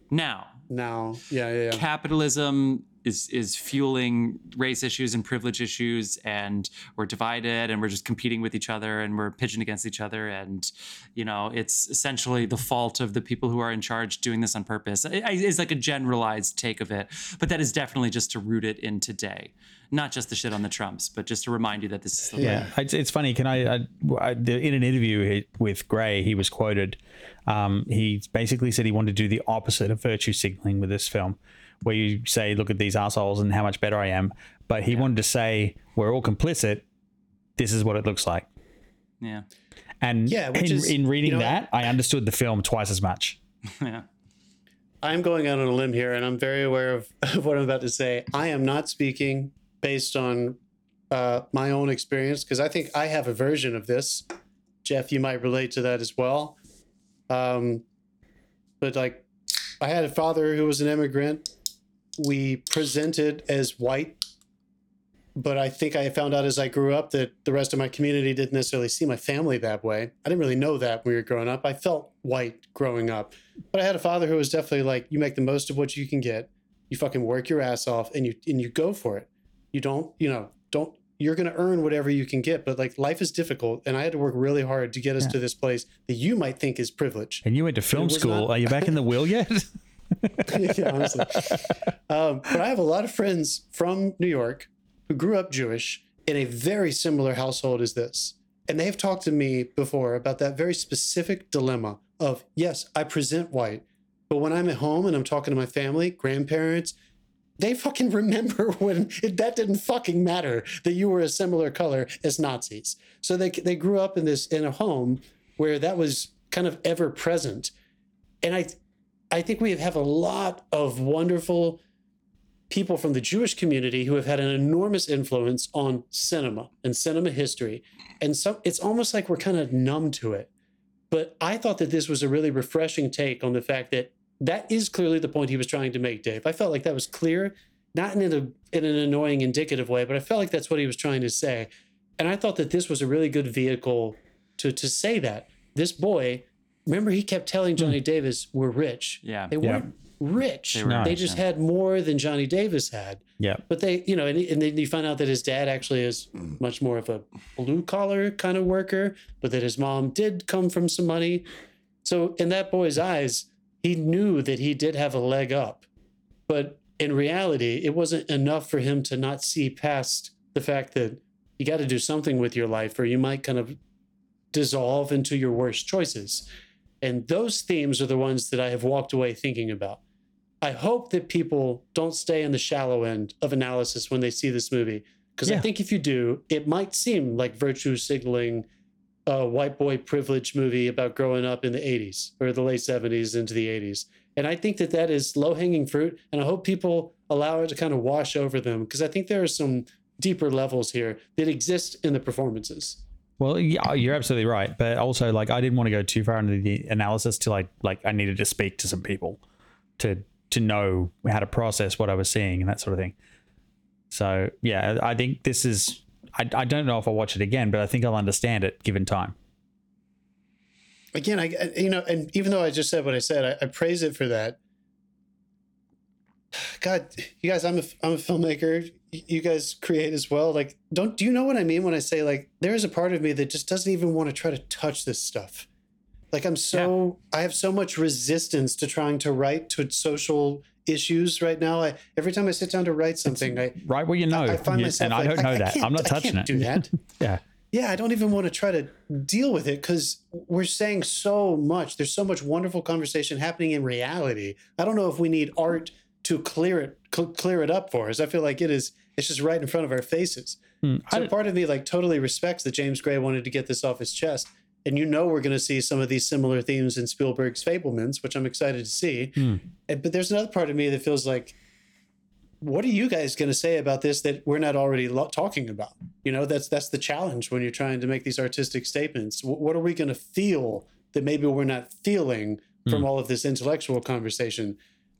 now. Now, Yeah, yeah, yeah. Capitalism is is fueling race issues and privilege issues, and we're divided, and we're just competing with each other, and we're pitching against each other, and you know, it's essentially the fault of the people who are in charge doing this on purpose. It- It's like a generalized take of it, but that is definitely just to root it in today, not just the shit on the Trumps, but just to remind you that this is the Yeah. It's, it's funny. Can I, I, I? In an interview with Gray, he was quoted. Um, he basically said he wanted to do the opposite of virtue signaling with this film, where you say, "Look at these assholes and how much better I am," but he wanted to say, "We're all complicit. This is what it looks like." Yeah. And Yeah, which in, is- in reading you know- that, I understood the film twice as much. Yeah. I'm going out on a limb here, and I'm very aware of, of what I'm about to say. I am not speaking based on uh, my own experience because I think I have a version of this. Jeff, you might relate to that as well. Um, but like, I had a father who was an immigrant. We presented as white, but I think I found out as I grew up that the rest of my community didn't necessarily see my family that way. I didn't really know that when we were growing up. I felt white growing up. But I had a father who was definitely like, you make the most of what you can get. You fucking work your ass off and you and you go for it. You don't, you know, don't you're gonna earn whatever you can get. But like life is difficult and I had to work really hard to get us to this place that you might think is privilege. And you went to film school. not- Are you back in the wheel yet? yeah, honestly. Um, but I have a lot of friends from New York who grew up Jewish in a very similar household as this. And they've talked to me before about that very specific dilemma of yes, I present white, but when I'm at home and I'm talking to my family, grandparents, they fucking remember when it, that didn't fucking matter that you were a similar color as Nazis. So they they grew up in this in a home where that was kind of ever present. And I I think we have a lot of wonderful people from the Jewish community who have had an enormous influence on cinema and cinema history. And so it's almost like we're kind of numb to it. But I thought that this was a really refreshing take on the fact that that is clearly the point he was trying to make, Dave. I felt like that was clear, not in, a, in an annoying, indicative way, but I felt like that's what he was trying to say. And I thought that this was a really good vehicle to, to say that. This boy, remember, he kept telling Johnny hmm. Davis, We're rich. Yeah. They weren't rich. They They, were rich, just yeah. had more than Johnny Davis had. yeah. But they, you know, and, and then you find out that his dad actually is mm. much more of a blue collar kind of worker, but that his mom did come from some money. So in that boy's eyes, he knew that he did have a leg up. But in reality, it wasn't enough for him to not see past the fact that you got to do something with your life or you might kind of dissolve into your worst choices. And those themes are the ones that I have walked away thinking about. I hope that people don't stay in the shallow end of analysis when they see this movie. Because I think if you do, it might seem like virtue signaling a white boy privilege movie about growing up in the 80s or the late 70s into the 80s. And I think that that is low hanging fruit. And I hope people allow it to kind of wash over them because I think there are some deeper levels here that exist in the performances. Well, yeah, oh, you're absolutely right, but also like I didn't want to go too far into the analysis till I like I needed to speak to some people to to know how to process what I was seeing and that sort of thing. So yeah, I think this is. I, I don't know if I'll watch it again, but I think I'll understand it given time. again, I I- you know, and even though I just said what I said, I, I praise it for that. God, you guys, I'm a I'm a filmmaker. You guys create as well. Like, don't do you know what I mean when I say like there is a part of me that just doesn't even want to try to touch this stuff. Like I'm so I have so much resistance to trying to write to social issues right now. I every time I sit down to write something, I Right where you know, I find You- myself and I don't know I- I that. I'm not I touching it. do that. yeah, yeah, I don't even want to try to deal with it because we're saying so much. There's so much wonderful conversation happening in reality. I don't know if we need art to clear it cl- clear it up for us. I feel like it is. It's just right in front of our faces. Hmm, So part of me like totally respects that James Gray wanted to get this off his chest. And you know we're going to see some of these similar themes in Spielberg's Fabelmans, which I'm excited to see. Hmm. And, but there's another part of me that feels like, what are you guys going to say about this that we're not already lo- talking about? You know, that's that's the challenge when you're trying to make these artistic statements. Wh- what are we going to feel that maybe we're not feeling from all of this intellectual conversation?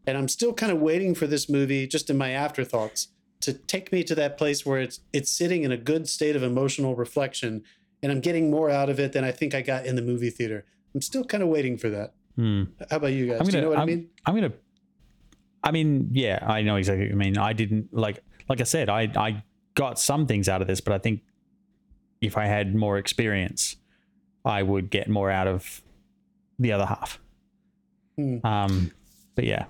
And I'm still kind of waiting for this movie, just in my afterthoughts, to take me to that place where it's it's sitting in a good state of emotional reflection, and I'm getting more out of it than I think I got in the movie theater. I'm still kind of waiting for that. Hmm. How about you guys? I'm Do you know what I'm, I mean? I'm gonna. I mean, yeah, I know exactly. What you mean, I didn't like. Like I said, I I got some things out of this, but I think if I had more experience, I would get more out of the other half. Hmm. Um, but yeah,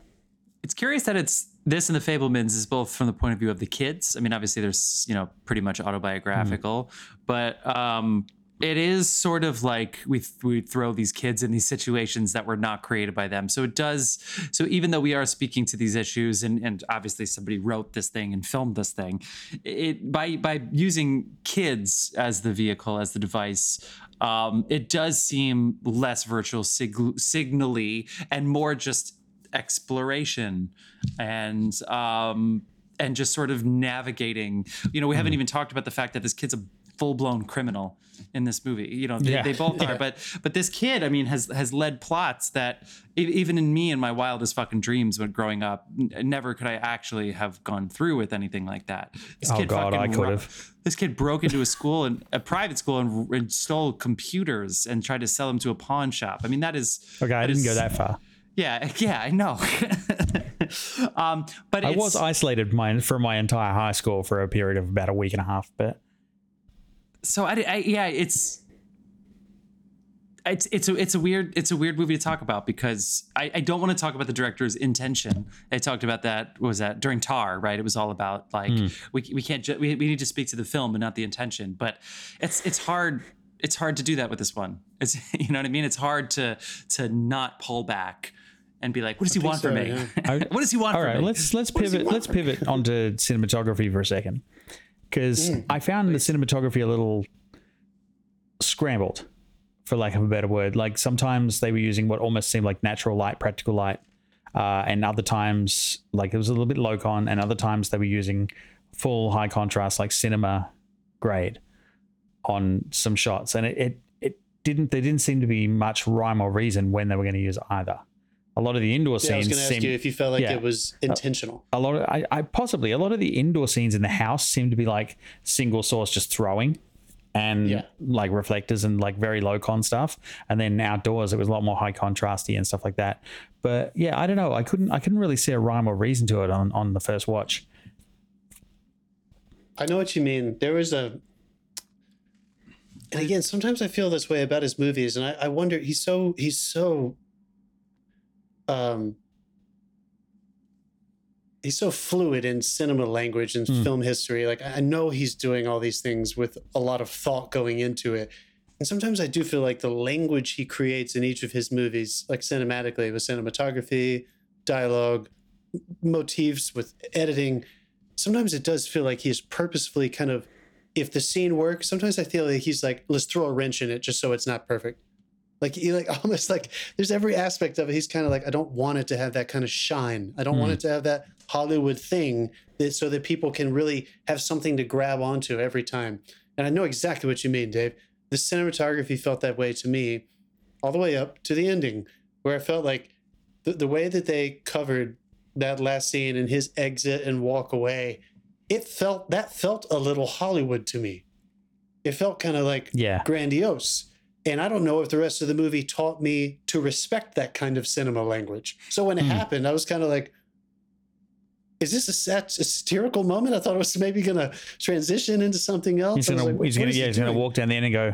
It's curious that it's this and the Fabelmans is both from the point of view of the kids. I mean, obviously there's you know pretty much autobiographical, but um, it is sort of like we we throw these kids in these situations that were not created by them. So it does. So even though we are speaking to these issues, and and obviously somebody wrote this thing and filmed this thing, it by by using kids as the vehicle as the device, um, it does seem less virtual sig- signally and more just exploration and um and just sort of navigating. You know, we haven't even talked about the fact that this kid's a full blown criminal in this movie. You know, they, Yeah. they both are, but but this kid, I mean, has has led plots that even in me and my wildest fucking dreams when growing up, never could I actually have gone through with anything like that. This Oh, God, I could've. This kid broke into a school and a private school and, and stole computers and tried to sell them to a pawn shop. I mean, that is Okay, I didn't go that far. Yeah, yeah, I know. um, but I was isolated my, from my entire high school for a period of about a week and a half, but so I, I yeah it's it's it's a it's a weird it's a weird movie to talk about because I, I don't want to talk about the director's intention. I talked about that was that during Tar right? It was all about like we, we can't ju- we, we need to speak to the film and not the intention. But it's it's hard it's hard to do that with this one. It's you know what I mean. It's hard to to not pull back and be like, what does he want so, from me? yeah. what does he want All from right, me? let's let's does pivot let's from me? pivot onto cinematography for a second, because I found the cinematography a little scrambled, for lack of a better word. Like sometimes they were using what almost seemed like natural light, practical light, uh, and other times like it was a little bit low con, and other times they were using full high contrast, like cinema grade, on some shots, and it it, it didn't there didn't seem to be much rhyme or reason when they were going to use either. A lot of the indoor scenes. Yeah, I was going to ask you if you felt like yeah. it was intentional. a lot of I, I possibly a lot of the indoor scenes in the house seem to be like single source just throwing and Yeah. like reflectors and like very low con stuff and then outdoors it was a lot more high contrasty and stuff like that but yeah i don't know i couldn't i couldn't really see a rhyme or reason to it on on the first watch I know what you mean. There was a, and again, sometimes I feel this way about his movies, and I, I wonder. He's so he's so, um, he's so fluid in cinema language and Hmm. film history. Like I I know he's doing all these things with a lot of thought going into it. And sometimes I do feel like the language he creates in each of his movies, like cinematically with cinematography, dialogue, motifs with editing, sometimes it does feel like he's purposefully kind of if the scene works sometimes i feel like he's like let's throw a wrench in it just so it's not perfect like he like almost like there's every aspect of it. He's kind of like i don't want it to have that kind of shine. I don't want hmm. it to have that hollywood thing that so that people can really have something to grab onto every time. And i know exactly what you mean dave. The cinematography felt that way to me all the way up to the ending where i felt like the, the way that they covered that last scene and his exit and walk away it felt that felt a little hollywood to me. It felt kind of like yeah. grandiose and i don't know if the rest of the movie taught me to respect that kind of cinema language. So when it hmm. happened i was kind of like is this a, sat- a satirical moment? I thought it was maybe going to transition into something else. He's gonna like, he's gonna is he yeah he's gonna walk down the end and go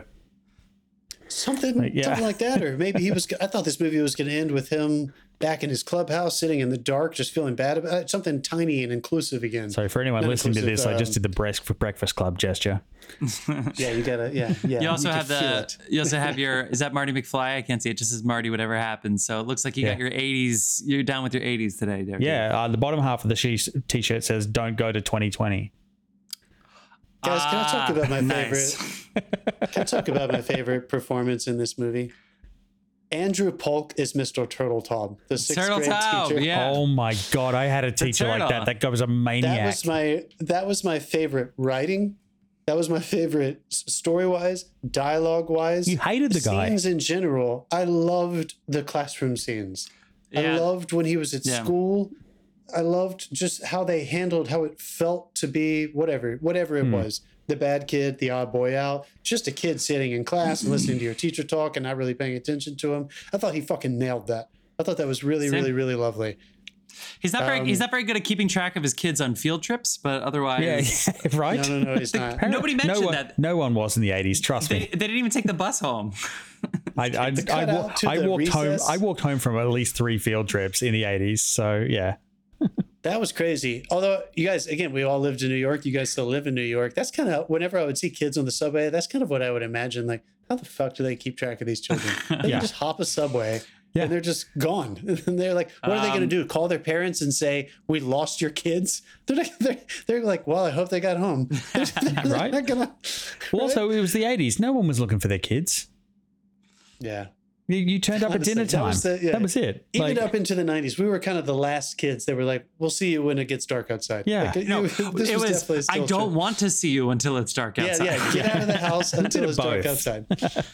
something yeah. something like that or maybe he was i thought this movie was going to end with him back in his clubhouse sitting in the dark just feeling bad about it something tiny and inclusive again sorry for anyone Not listening to this inclusive, i just um, did the breakfast breakfast club gesture yeah you gotta yeah yeah You also can have the. You also have your. Is that Marty McFly? I can't see it. Just says Marty. Whatever happens. So it looks like you got your '80s. You're down with your '80s today, Derek. yeah uh, the bottom half of the she- t-shirt says don't go to 2020 guys can i talk Ah, about my nice. favorite can i talk about my favorite performance in this movie andrew polk is mr Turkeltaub the sixth Turtle grade Taub, teacher. yeah. oh my god i had a teacher like that. that guy was a maniac. That was my that was my favorite writing. That was my favorite story wise dialogue wise you hated the guy. scenes in general. I loved the classroom scenes. I loved when he was at Yeah. school. I loved just how they handled how it felt to be whatever whatever it Hmm. was the bad kid the odd boy out just a kid sitting in class and listening to your teacher talk and not really paying attention to him i thought he fucking nailed that i thought that was really Same. really really lovely He's not very. Um, he's not very good at keeping track of his kids on field trips, but otherwise, yeah, yeah right no no no he's not Nobody no mentioned one, that. no one was in the 80s trust They, me they didn't even take the bus home. I, I, I, cut wa- out to I the walked home. I walked home from at least three field trips in the 80s so yeah That was crazy. Although you guys, again, we all lived in New York. You guys still live in New York. That's kind of whenever I would see kids on the subway. That's kind of what I would imagine. Like, how the fuck do they keep track of these children? They Yeah. just hop a subway. Yeah. And they're just gone. And they're like, what are they going Um, to do? Call their parents and say, we lost your kids? They're like, they're, they're like well, I hope they got home. They're, they're Right. gonna, Well, also, it was the 80s. No one was looking for their kids. yeah. You, you turned up at Honestly, dinner that time. was the- yeah. That was it. Even Like, up into the 90s, we were kind of the last kids that were like, we'll see you when it gets dark outside. Yeah. Like, No, this it was. definitely I don't want to see you until it's dark outside. Yeah, yeah. Get out of the house until of it's dark outside.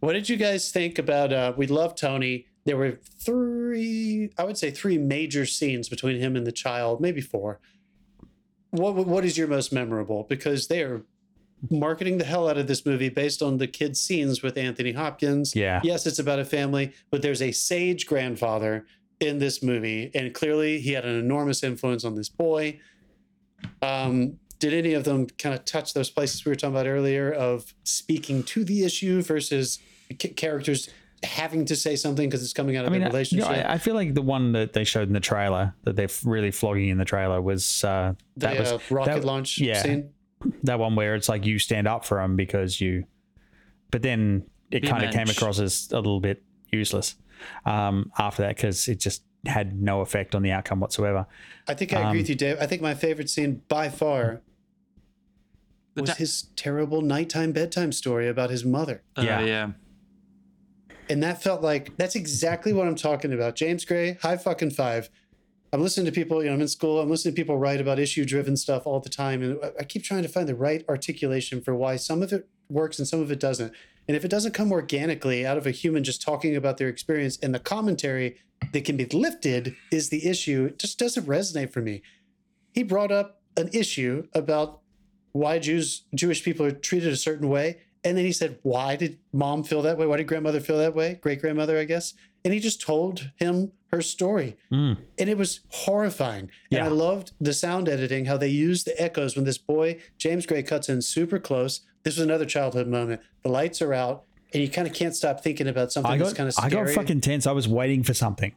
what did you guys think about? Uh, we love Tony. There were three, I would say, three major scenes between him and the child, maybe four. What What is your most memorable? Because they are marketing the hell out of this movie based on the kids' scenes with Anthony Hopkins. Yeah. Yes, it's about a family, but there's a sage grandfather in this movie, and clearly he had an enormous influence on this boy. Um, did any of them kind of touch those places we were talking about earlier of speaking to the issue versus c- characters having to say something because it's coming out of I mean, their I- you know, relationship? I, I feel like the one that they showed in the trailer that they're really flogging in the trailer was uh, the that was uh, rocket that- launch yeah. scene. That one where it's like you stand up for him because you, but then it kind of came across as a little bit useless um, after that because it just had no effect on the outcome whatsoever. I think I agree Um, with you, Dave. I think my favorite scene by far was di- his terrible nighttime bedtime story about his mother. Uh, Yeah. yeah. And that felt like that's exactly what I'm talking about. James Gray, high fucking five. I'm listening to people, you know, I'm in school, I'm listening to people write about issue driven stuff all the time. And I- keep trying to find the right articulation for why some of it works and some of it doesn't. And if it doesn't come organically out of a human just talking about their experience and the commentary that can be lifted is the issue, it just doesn't resonate for me. He brought up an issue about why Jews Jewish people are treated a certain way. And then he said, Why did mom feel that way? Why did grandmother feel that way? Great grandmother, I guess. And he just told him her story. Mm. And it was horrifying. Yeah. And I loved the sound editing, how they used the echoes when this boy, James Gray, cuts in super close. This was another childhood moment. The lights are out, and you kind of can't stop thinking about something I that's got kind of scary. I got fucking tense. I was waiting for something,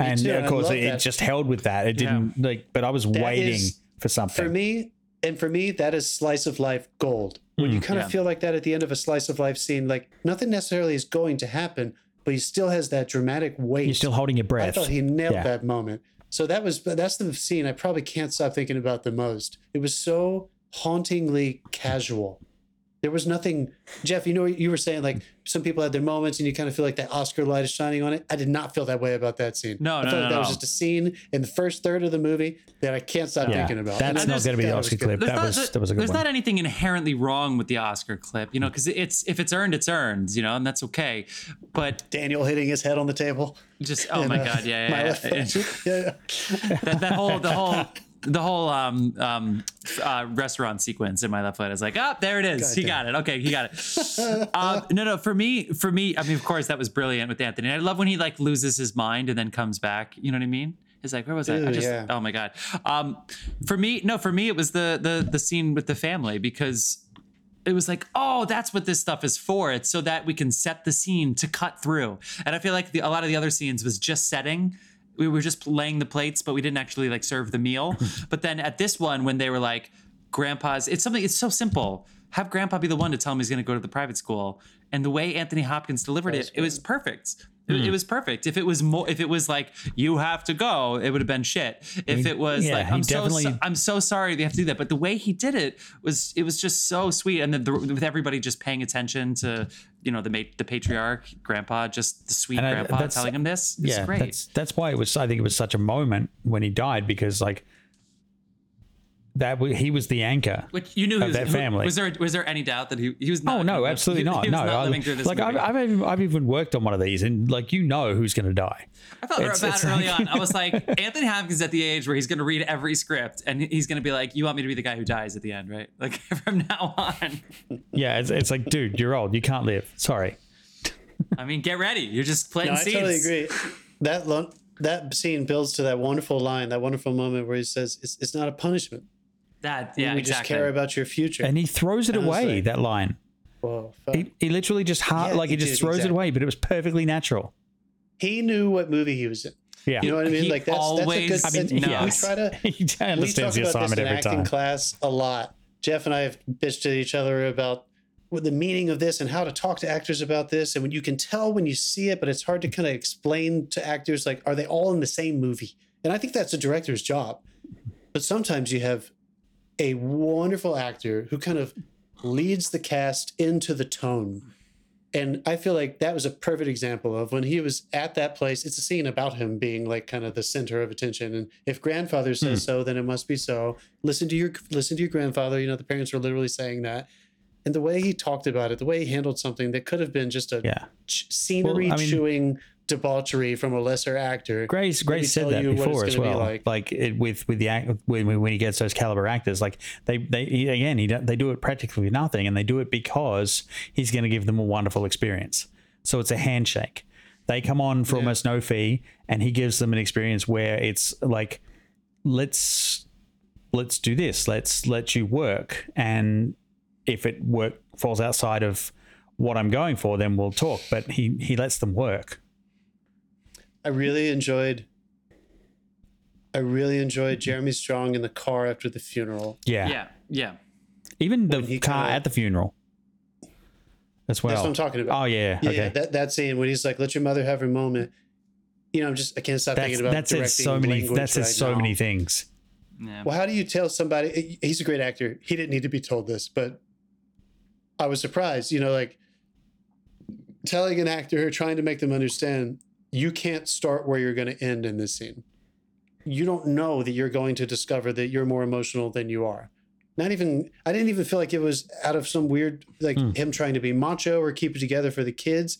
and too, of course it, that. it just held with that. It didn't like, but I was waiting is- for something. for me and for me that is slice of life gold when you kind of feel like that at the end of a slice of life scene like nothing necessarily is going to happen but he still has that dramatic weight You're still holding your breath. i thought he nailed Yeah. that moment so that was that's the scene i probably can't stop thinking about the most it was so hauntingly casual there was nothing jeff you know you were saying like some people had their moments and you kind of feel like that oscar light is shining on it i did not feel that way about that scene No, i no, felt no, like that was just a scene in the first third of the movie that i can't stop yeah, thinking about that's And not going to be the Oscar clip. There's That not, was that was a good there's one. not anything inherently wrong with the Oscar clip, you know, because it's if it's earned, it's earned, you know, and that's okay. But Daniel hitting his head on the table. just oh in, my uh, god, yeah, my yeah, yeah. yeah, yeah. that, that whole the whole the whole um um uh, restaurant sequence in my left foot is like oh there it is he got it okay he got it um, no no for me for me I mean of course that was brilliant with Anthony I love when he like loses his mind and then comes back you know what I mean He's like, where was I? I just, yeah. oh my god. Um, for me, no, for me, it was the the the scene with the family because it was like, oh, that's what this stuff is for. It's so that we can set the scene to cut through. And I feel like the, a lot of the other scenes was just setting. We were just laying the plates, but we didn't actually like serve the meal. but then at this one, when they were like, grandpa's, it's something, it's so simple. Have grandpa be the one to tell him he's going to go to the private school. And the way Anthony Hopkins delivered it, it was perfect. It, it was perfect. If it was more, if it was like you have to go, it would have been shit. If it was yeah, like I'm so, so I'm so sorry they have to do that, but the way he did it was it was just so sweet, and then the, with everybody just paying attention to you know the ma- the patriarch, grandpa, just the sweet I- grandpa telling him this. Yeah, great. that's that's why it was. I think it was such a moment when he died because like that w- he was the anchor. Which you knew he of was, that who- family. Was there was there any doubt that he he was oh, not? Oh no, absolutely he- not. He was no, not I- living through this like I've. I've even, I've even worked on one of these, and like you know who's going to die. I felt It's- bad it's early like- on. I was like, Anthony Hopkins at the age where he's going to read every script and he's going to be like, "You want me to be the guy who dies at the end, right?" Like from now on. Yeah, it's, it's like, dude, you're old. You can't live. Sorry. I mean, get ready. You're just playing. No, I seeds. totally agree. That lo- that scene builds to that wonderful line, that wonderful moment where he says, "It's, it's not a punishment. That yeah, we exactly. just care about your future." And he throws it I away. like- that line. Whoa. He, he literally just ha- Yeah, like he he just did, throws it away, but it was perfectly natural. he knew what movie he was in. Yeah. You know what I mean? He like that's always- that's a I good. mean, sense. yes. We try to he we talk about this in acting time. class a lot. Jeff and I have bitched at each other about what the meaning of this and how to talk to actors about this. And when you can tell when you see it, but it's hard to kind of explain to actors like, are they all in the same movie? And I think that's a director's job. But sometimes you have a wonderful actor who kind of leads the cast into the tone. And I feel like that was a perfect example of when he was at that place. It's a scene about him being like kind of the center of attention. And if grandfather says hmm. so, then it must be so. Listen to your listen to your grandfather. You know, the parents were literally saying that. And the way he talked about it, the way he handled something that could have been just a Yeah. ch- scenery Well, I mean- chewing debauchery from a lesser actor. Grace Grace said that before as gonna be well. like. Like, it, with with the act when when he gets those caliber actors, like they they he- again he don't- they do it practically nothing, and they do it because he's going to give them a wonderful experience. So it's a handshake. They come on for almost no fee, and he gives them an experience where it's like, let's let's do this. Let's let you work, and if it work falls outside of what I'm going for, then we'll talk. But he he lets them work. I really enjoyed. I really enjoyed Jeremy Strong in the car after the funeral. Yeah, yeah. Yeah. Even the he car kinda- at the funeral as well. That's what I'm talking about. Oh yeah, Yeah, okay. yeah, that, that scene when he's like, "Let your mother have her moment." You know, I'm just I can't stop that's thinking about that says directing so many. language That says right so now. many things. yeah. Well, how do you tell somebody? Eh, he's a great actor. He didn't need to be told this, but I was surprised. You know, like telling an actor, or trying to make them understand, you can't start where you're going to end in this scene. You don't know that you're going to discover that you're more emotional than you are. Not even, I didn't even feel like it was out of some weird, like Hmm. him trying to be macho or keep it together for the kids.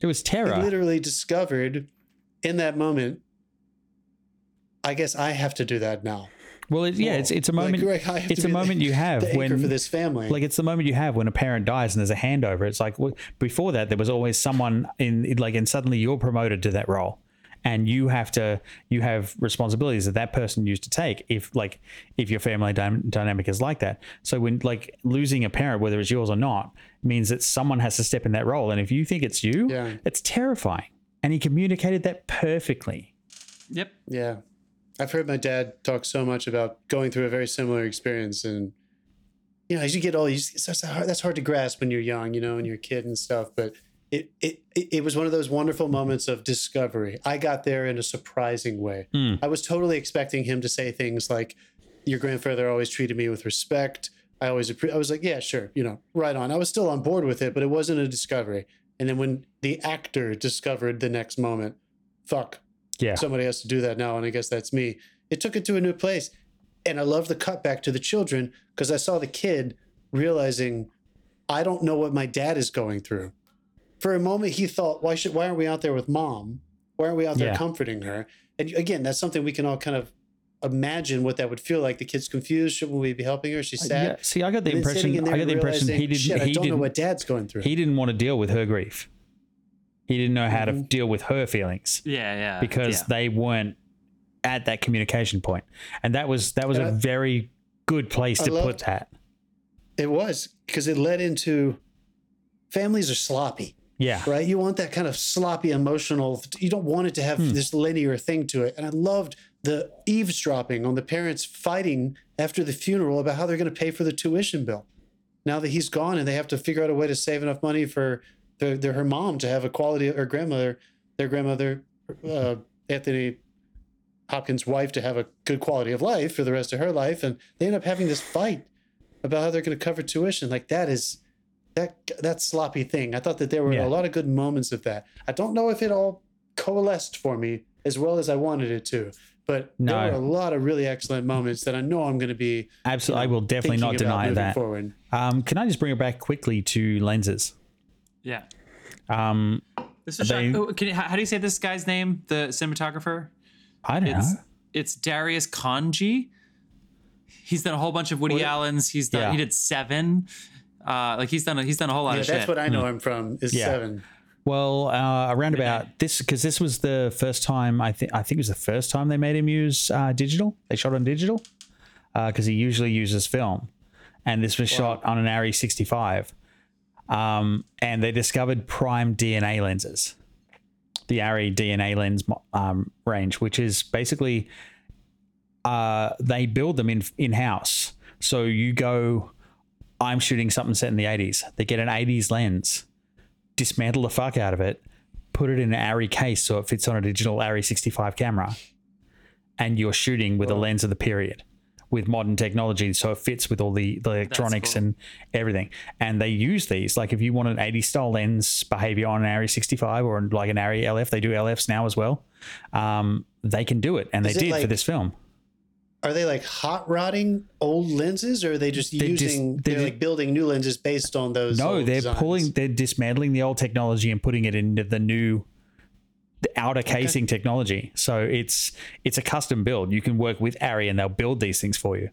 It was I literally discovered in that moment, I guess I have to do that now. Well, it, yeah, it's it's a Like, moment. right, it's a be the- moment you have the when for this family. like it's the moment you have when a parent dies and there's a handover. It's like w- before that there was always someone in like and suddenly you're promoted to that role, and you have to you have responsibilities that that person used to take if like if your family dy- dynamic is like that. So when like losing a parent, whether it's yours or not, means that someone has to step in that role, and if you think it's you, Yeah. it's terrifying. And he communicated that perfectly. Yep. Yeah. I've heard my dad talk so much about going through a very similar experience. And, you know, as you get older, you just, that's, hard, that's hard to grasp when you're young, you know, and you're a kid and stuff. But it, it, it was one of those wonderful moments of discovery. I got there in a surprising way. Hmm. I was totally expecting him to say things like, Your grandfather always treated me with respect. I always, appre-. I was like, Yeah, sure, you know, right on. I was still on board with it, but it wasn't a discovery. And then when the actor discovered the next moment, fuck, Yeah. somebody has to do that now, and I guess that's me. It took it to a new place, and I love the cutback to the children because I saw the kid realizing, I don't know what my dad is going through. For a moment, he thought, why should why aren't we out there with mom? Why aren't we out there Yeah. comforting her? And again, that's something we can all kind of imagine what that would feel like. The kid's confused. Shouldn't we be helping her? She's sad. Uh, Yeah, see, I got the impression. sitting in there I got the impression he didn't. Shit, I don't know didn't. what dad's going through. he didn't want to deal with her grief. He didn't know how to Mm-hmm. deal with her feelings Yeah, yeah. because yeah. they weren't at that communication point, and that was that was And a I- very good place I to put that. it was because it led into families are sloppy. Yeah, right? You want that kind of sloppy emotional. You don't want it to have this linear thing to it. And I loved the eavesdropping on the parents fighting after the funeral about how they're going to pay for the tuition bill. Now that he's gone, and they have to figure out a way to save enough money for their, their her mom to have a quality, her grandmother, their grandmother, uh, Anthony Hopkins' wife, to have a good quality of life for the rest of her life, and they end up having this fight about how they're going to cover tuition. Like that is that that sloppy thing. I thought that there were Yeah. a lot of good moments of that. I don't know if it all coalesced for me as well as I wanted it to, but No. there were a lot of really excellent moments that I know I'm going to be absolutely. I will definitely not deny that. forward. Um, can I just bring it back quickly to lenses? Yeah. Um, This is They- oh, can you, how, how do you say this guy's name? The cinematographer? I don't It's know. it's Darius Khondji. He's done a whole bunch of Woody What? Allen's. He's done. Yeah. He did Seven. Uh, like he's done. A, he's done a whole lot Yeah, of that's shit. That's what I know him from is. Yeah. seven. Well, uh, around about this because this was the first time I think I think it was the first time they made him use uh, digital. They shot on digital because he usually uses film, and this was shot on an Arri 65. Um, and they discovered prime DNA lenses. the ARRI DNA lens um, range, which is basically uh, they build them in in house. So you go, I'm shooting something set in the 80s. They get an 80s lens, dismantle the fuck out of it, put it in an ARRI case so it fits on a digital ARRI 65 camera, and you're shooting with a lens of the period with modern technology so it fits with all the, the electronics cool. and everything and they use these like if you want an 80 style lens behavior on an ARRI 65 or like an ARRI LF they do LFs now as well um, they can do it and Is they it did for this film Are they like hot rodding old lenses, or are they just They're just- using? they're They're, like building new lenses based on those. no old they're designs? pulling they're dismantling the old technology and putting it into the new the outer casing technology so it's it's a custom build you can work with ARRI and they'll build these things for you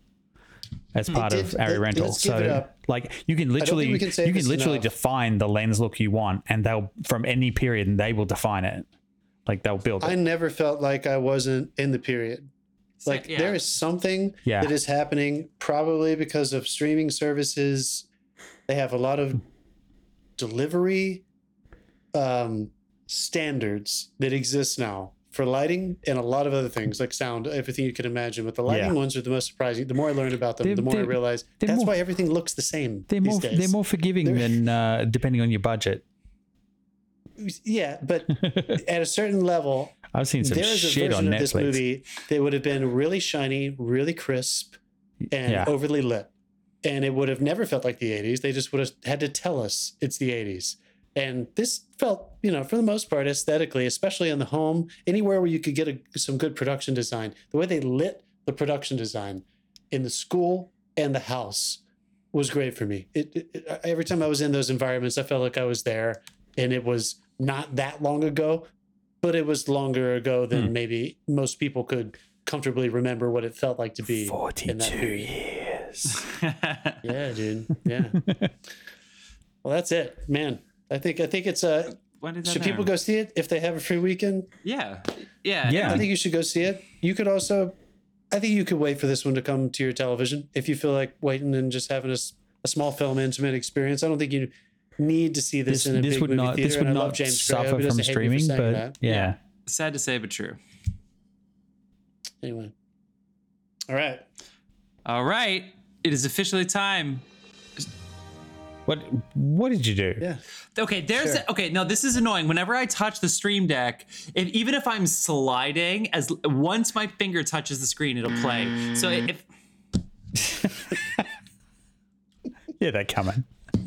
as part did- of let- ARRI rental let's give it so like you can literally can you can literally enough. define the lens look you want and they'll from any period and they will define it like they'll build it I never felt like I wasn't in the period. Like Yeah. there is something Yeah. that is happening, probably because of streaming services. They have a lot of delivery um, standards that exist now for lighting and a lot of other things like sound, everything you can imagine. But the lighting Yeah. ones are the most surprising. The more I learn about them, They're- the more I realize that's more- why everything looks the same they're these more days. they're more forgiving They're- than uh, depending on your budget yeah, but at a certain level, I've seen some there is a shit on version of this movie that would have been really shiny, really crisp, and Yeah. overly lit. And it would have never felt like the 80s. They just would have had to tell us it's the 80s. And this felt, you know, for the most part, aesthetically, especially in the home, anywhere where you could get a, some good production design, the way they lit the production design in the school and the house was great for me. It, it, every time I was in those environments, I felt like I was there, and it was not that long ago, but it was longer ago than hmm. maybe most people could comfortably remember what it felt like to be in that 42 years Yeah, dude. Yeah. well, that's it, man. I think I think it's a. When did that Should people go see it if they have a free weekend? Yeah, yeah, Yeah. I think you should go see it. You could also, I think you could wait for this one to come to your television if you feel like waiting and just having a small film intimate experience. I don't think you need to see this, this, in a this big would movie not theater. this would and I love not James Gray. Suffer he from doesn't hate me for streaming but that. yeah. Sad to say, but true. Anyway, all right. All right, it is officially time. What what did you do Yeah. Okay, there's Sure. okay. No, this is annoying. Whenever I touch the stream deck, if, even if I'm sliding, as once my finger touches the screen, it'll play. So mm. if yeah they're coming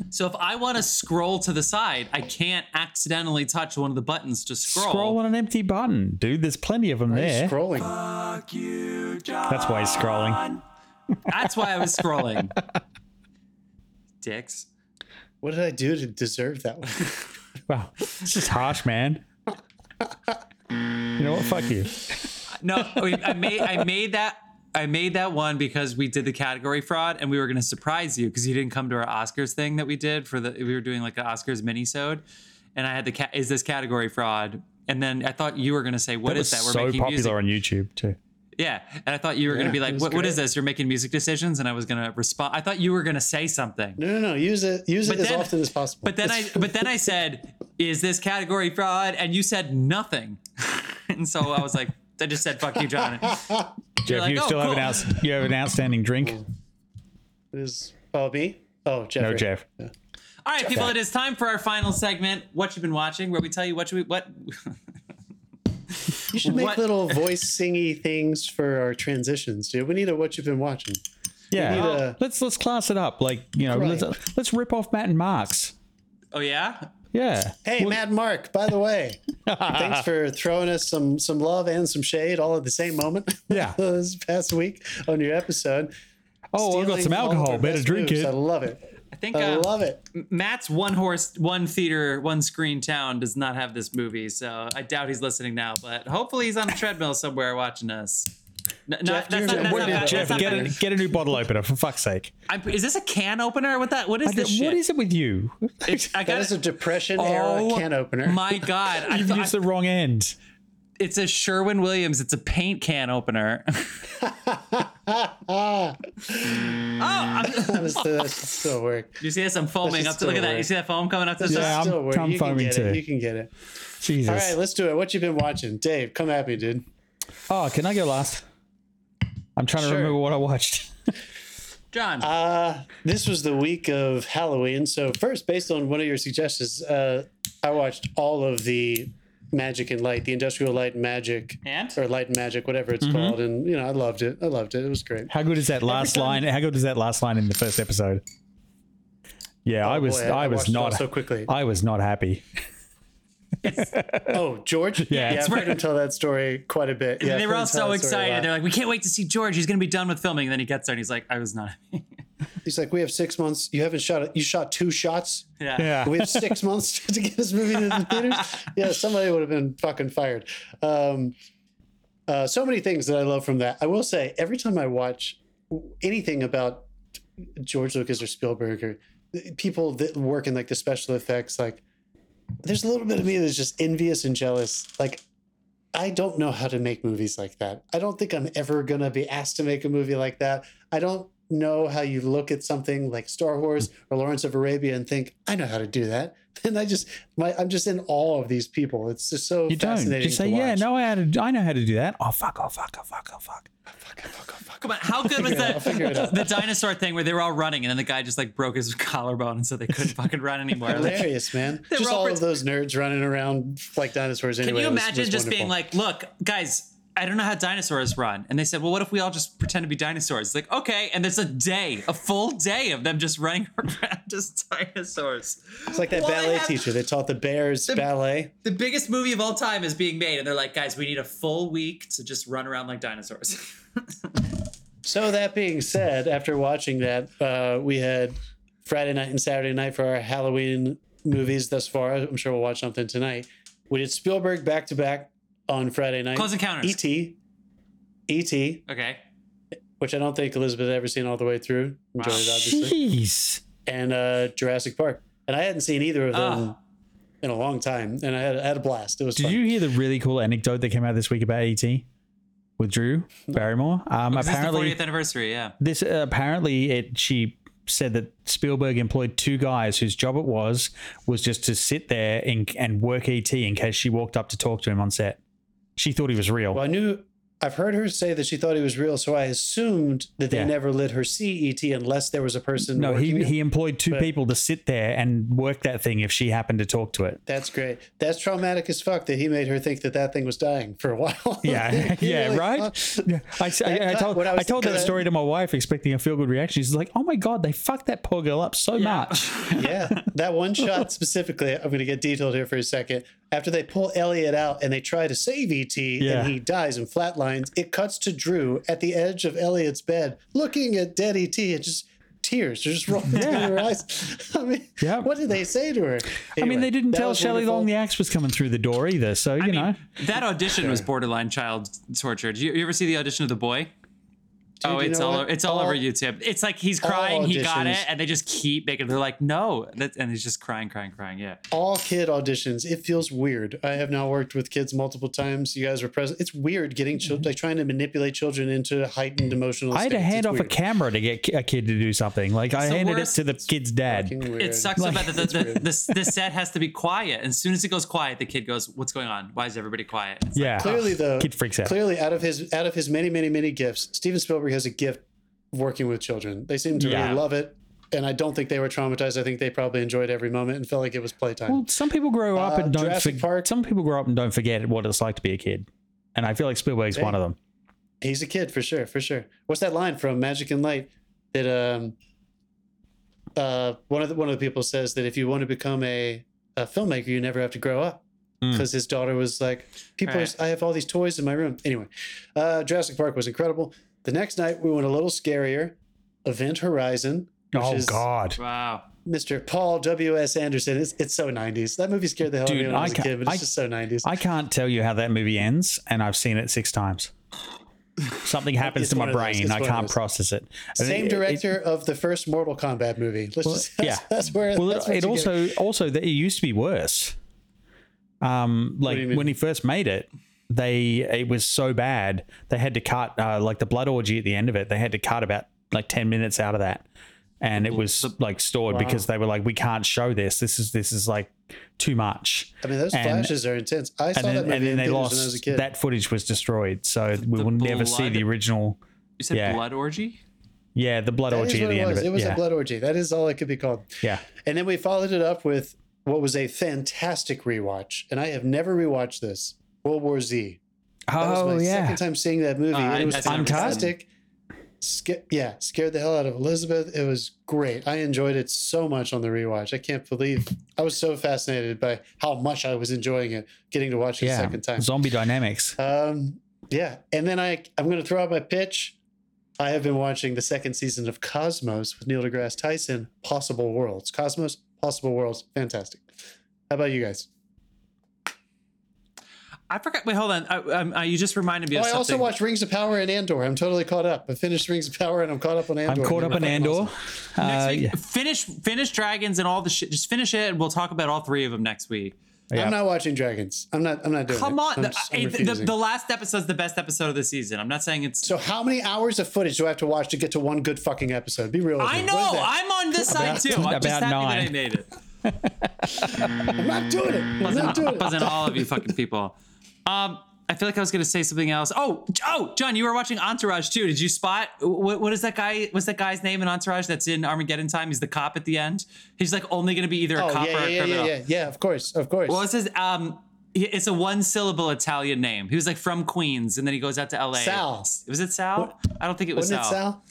so if I want to scroll to the side, I can't accidentally touch one of the buttons to scroll. scroll on an empty button dude there's plenty of them there Scrolling. You, that's why he's scrolling That's why I was scrolling. Dicks. What did I do to deserve that one? wow. This is harsh man. You know what? Fuck you. No, I made I made that I made that one because we did the category fraud and we were going to surprise you because you didn't come to our Oscars thing that we did for the we were doing like an Oscars minisode. And I had the cat is this category fraud? And then I thought you were going to say what that is that? We're so making popular music. on youtube too yeah and I thought you were going to be like what, what is this you're making music decisions and I was going to respond I thought you were going to say something No, no, no. Use it. Use But it as often as possible. but then I but then I said is this category fraud and you said nothing and so I was like I just said fuck you John jeff like, you "Oh, still have an cool." outs- you have an outstanding drink It is oh me. Oh, Jeff. no jeff All right, people, it is time for our final segment, What You've Been Watching, where we tell you what you what You should make What- little voice singy things for our transitions, dude. We need a what you've been watching. yeah need a- let's let's class it up like you know Right. let's, let's rip off matt and mark's Oh yeah? yeah Hey, Matt and Mark, by the way, thanks for throwing us some some love and some shade all at the same moment. Yeah. this past week on your episode. oh i got some alcohol better drink moves. I love it. I think I uh, love it. Matt's one horse, one theater, one screen town does not have this movie, so I doubt he's listening now. But hopefully, he's on a treadmill somewhere watching us. N- Jeff, not, that's not, that's what not did Jeff, not get a, get a new bottle opener for fuck's sake. I'm- is this a can opener? What that? What is I this don't- shit? what is it with you? It's, I got is a depression era Oh, can opener. My God, I You've thought used the wrong end. It's a Sherwin Williams. It's a paint can opener. Oh, I'm, honestly, that should still work. you see this? I'm foaming up to look at just that. go You see that foam coming up to the That Yeah, top? I'm- still work. I'm you can foaming get too. it. You can get it. Jesus. All right, let's do it. What you been watching, Dave? Come at me, dude. oh, can I go last? I'm trying to remember what I watched. John. Uh, this was the week of Halloween. So first, based on one of your suggestions, uh, I watched all of the Magic and Light, the Industrial Light and Magic, And? or Light and Magic, whatever it's mm-hmm. called, and you know I loved it. I loved it. It was great. How good is that last time- line? How good is that last line in the first episode? Yeah, oh, I was. Oh, Boy, I, was watched it all not. so quickly. I was not happy. Oh, George. Yeah. yeah. I've heard him tell that story quite a bit. Yeah, they were all so that story a excited. They're like, we can't wait to see George. He's going to be done with filming. And then he gets there and he's like, I was not. He's like, we have six months. You haven't shot it. You shot two shots. yeah. Yeah. We have six months to get this movie to the theaters. Yeah, somebody would have been fucking fired. Um, uh, so many things that I love from that. I will say, every time I watch anything about George Lucas or Spielberg or people that work in like the special effects, like there's a little bit of me that's just envious and jealous. Like, I don't know how to make movies like that. I don't think I'm ever gonna be asked to make a movie like that. I don't know how you look at something like Star Wars mm. or Lawrence of Arabia and think, I know how to do that. And I just, my, I'm just in awe of these people. It's just so fascinating You don't fascinating. just say, to "Yeah, no, I had. To, I know how to do that." Oh fuck! Oh fuck! Oh fuck! Oh fuck! Oh, fuck oh fuck oh fuck. Come on. How good was it out. I'll figure it the, the dinosaur thing where they were all running and then the guy just like broke his collarbone and so they couldn't fucking run anymore? Like, Hilarious, man. Just all all of those nerds running around like dinosaurs Can you imagine was just being like, look, guys, I don't know how dinosaurs run. And they said, well, what if we all just pretend to be dinosaurs? It's like, okay. And there's a day, a full day of them just running around as dinosaurs. It's like that Well, ballet have- teacher. They taught the bears ballet. The biggest movie of all time is being made. And they're like, guys, we need a full week to just run around like dinosaurs. So that being said, after watching that, uh, we had Friday night and Saturday night for our Halloween movies thus far. I'm sure we'll watch something tonight. We did Spielberg back to back on Friday night. Close Encounters. E.T. E.T., okay. which I don't think Elizabeth had ever seen all the way through. Enjoyed it, obviously. Jeez. And uh, Jurassic Park. And I hadn't seen either of them Ah. in a long time. And I had, I had a blast. It was Did fun. you hear the really cool anecdote that came out this week about ET with Drew Barrymore? Um, This is the apparently, 40th anniversary. Yeah. this uh, apparently it she said that Spielberg employed two guys whose job it was was just to sit there and, and work ET in case she walked up to talk to him on set. She thought he was real. Well, I knew I've heard her say that she thought he was real, so I assumed that they Yeah. never let her see ET unless there was a person. no, he he employed two But- people to sit there and work that thing if she happened to talk to it. That's great. That's traumatic as fuck that he made her think that that thing was dying for a while. Yeah, He yeah, really- right. Yeah. I, I, I told what I I, told that gonna- story to my wife, expecting a feel good reaction. She's like, "Oh my god, they fucked that poor girl up so much." yeah, that one shot specifically. I'm going to get detailed here for a second. After they pull Elliot out and they try to save ET, Yeah. and he dies and flatlines, it cuts to Drew at the edge of Elliot's bed, looking at dead ET, and just tears are just rolling down her eyes. I mean, Yeah. what did they say to her? I mean, they didn't tell was Shelley wonderful. Long the axe was coming through the door either. So you I mean, know, that audition was borderline child torture. Did you, you ever see the audition of the boy? Oh, it's all what? it's all, All- over YouTube. It's like he's crying, he got it, and they just keep making. They're like, no, that, and he's just crying, crying, crying. Yeah, all kid auditions. It feels weird. I have now worked with kids multiple times. You guys were present. It's weird getting children, mm-hmm. like trying to manipulate children into heightened emotional. I had to hand It's off a camera to get a kid to do something. Like I handed worst. it to the kid's dad. It sucks so Like- bad that the, the, the, the set has to be quiet. And as soon as it goes quiet, the kid goes, "What's going on? Why is everybody quiet?" It's like, Yeah, Clearly, though, kid freaks out. Clearly, out of his out of his many, many, many gifts, Steven Spielberg has a gift of working with children. They seem to Yeah. really love it, and I don't think they were traumatized. I think they probably enjoyed every moment and felt like it was playtime. Well, some people grow up Uh, and don't. Jurassic forg- Park. Some people grow up and don't forget what it's like to be a kid, and I feel like Spielberg's Hey. one of them. He's a kid for sure, for sure. What's that line from Magic and Light that um uh one of the one of the people says that if you want to become a, a filmmaker, you never have to grow up. Mm. Because his daughter was like, people, Right. I have all these toys in my room. Anyway, uh, Jurassic Park was incredible. The next night we went a little scarier. Event Horizon, which Oh is God, wow. Mr. Paul W. S. Anderson. It's, it's so 90s. That movie scared the hell out of me Dude, when I I was a kid, but it's I- just so 90s. I can't tell you how that movie ends, and I've seen it six times. Something happens to my one of those. brain. I can't process it. Same It- it- director of the first Mortal Kombat movie. Let's just, that's, yeah. that's where. Well, that's it, it you get. also also that it used to be worse. Um, like do you mean? when he first made it, they it was so bad they had to cut uh, like the blood orgy at the end of it. They had to cut about like ten minutes out of that, and it was like stored because they were like, we can't show this. This is this is like too much. I mean, those And- flashes are intense. I saw And then, that movie and then they lost when I was a kid. that footage was destroyed, so we will never see the original. You said Yeah. blood orgy? Yeah, the blood That is orgy at the it end was. of it. It was yeah. a blood orgy. That is all it could be called. yeah. And then we followed it up with what was a fantastic rewatch, and I have never rewatched this. World War Z. That was Oh my yeah. second time seeing that movie. Uh, it was I've never seen it. fantastic. Sca- yeah, scared the hell out of Elizabeth. It was great. I enjoyed it so much on the rewatch. I can't believe I was so fascinated by how much I was enjoying it, getting to watch it a second time. Zombie dynamics. Um, yeah, and then I I'm going to throw out my pitch. I have been watching the second season of Cosmos with Neil deGrasse Tyson. Possible Worlds. Cosmos, Possible Worlds, fantastic. How about you guys? I forgot. Wait, hold on. I, um, uh, you just reminded me Oh, of I something. also watched Rings of Power and Andor. I'm totally caught up. I finished Rings of Power and I'm caught up on Andor. I'm caught up in Andor. next Uh, week. yeah. Finish, finish Dragons and all the shit. Just finish it, and we'll talk about all three of them next week. Yeah. I'm not watching Dragons. I'm not. I'm not doing it. Come it. on, I'm, the, just- I'm eh, the, the last episode's the best episode of the season. I'm not saying it's. so how many hours of footage do I have to watch to get to one good fucking episode? Be real. With I me. know. What is that? I'm on this side too. I'm just happy nine. that I made it. I'm not doing it. I'm not doing it. Buzzing all of you fucking people. Um, I feel like I was gonna say something else. Oh, oh, John, you were watching Entourage too. Did you spot what, what is that guy? What's that guy's name in Entourage that's in Armageddon time? He's the cop at the end. He's like only gonna be either a Oh cop yeah, or a yeah, yeah, criminal. yeah, yeah, yeah. Of course, of course. What was his? Um, it's a one syllable Italian name. He was like from Queens, and then he goes out to L.A. Sal. Was it Sal? I don't think it was Wasn't Sal. it Sal?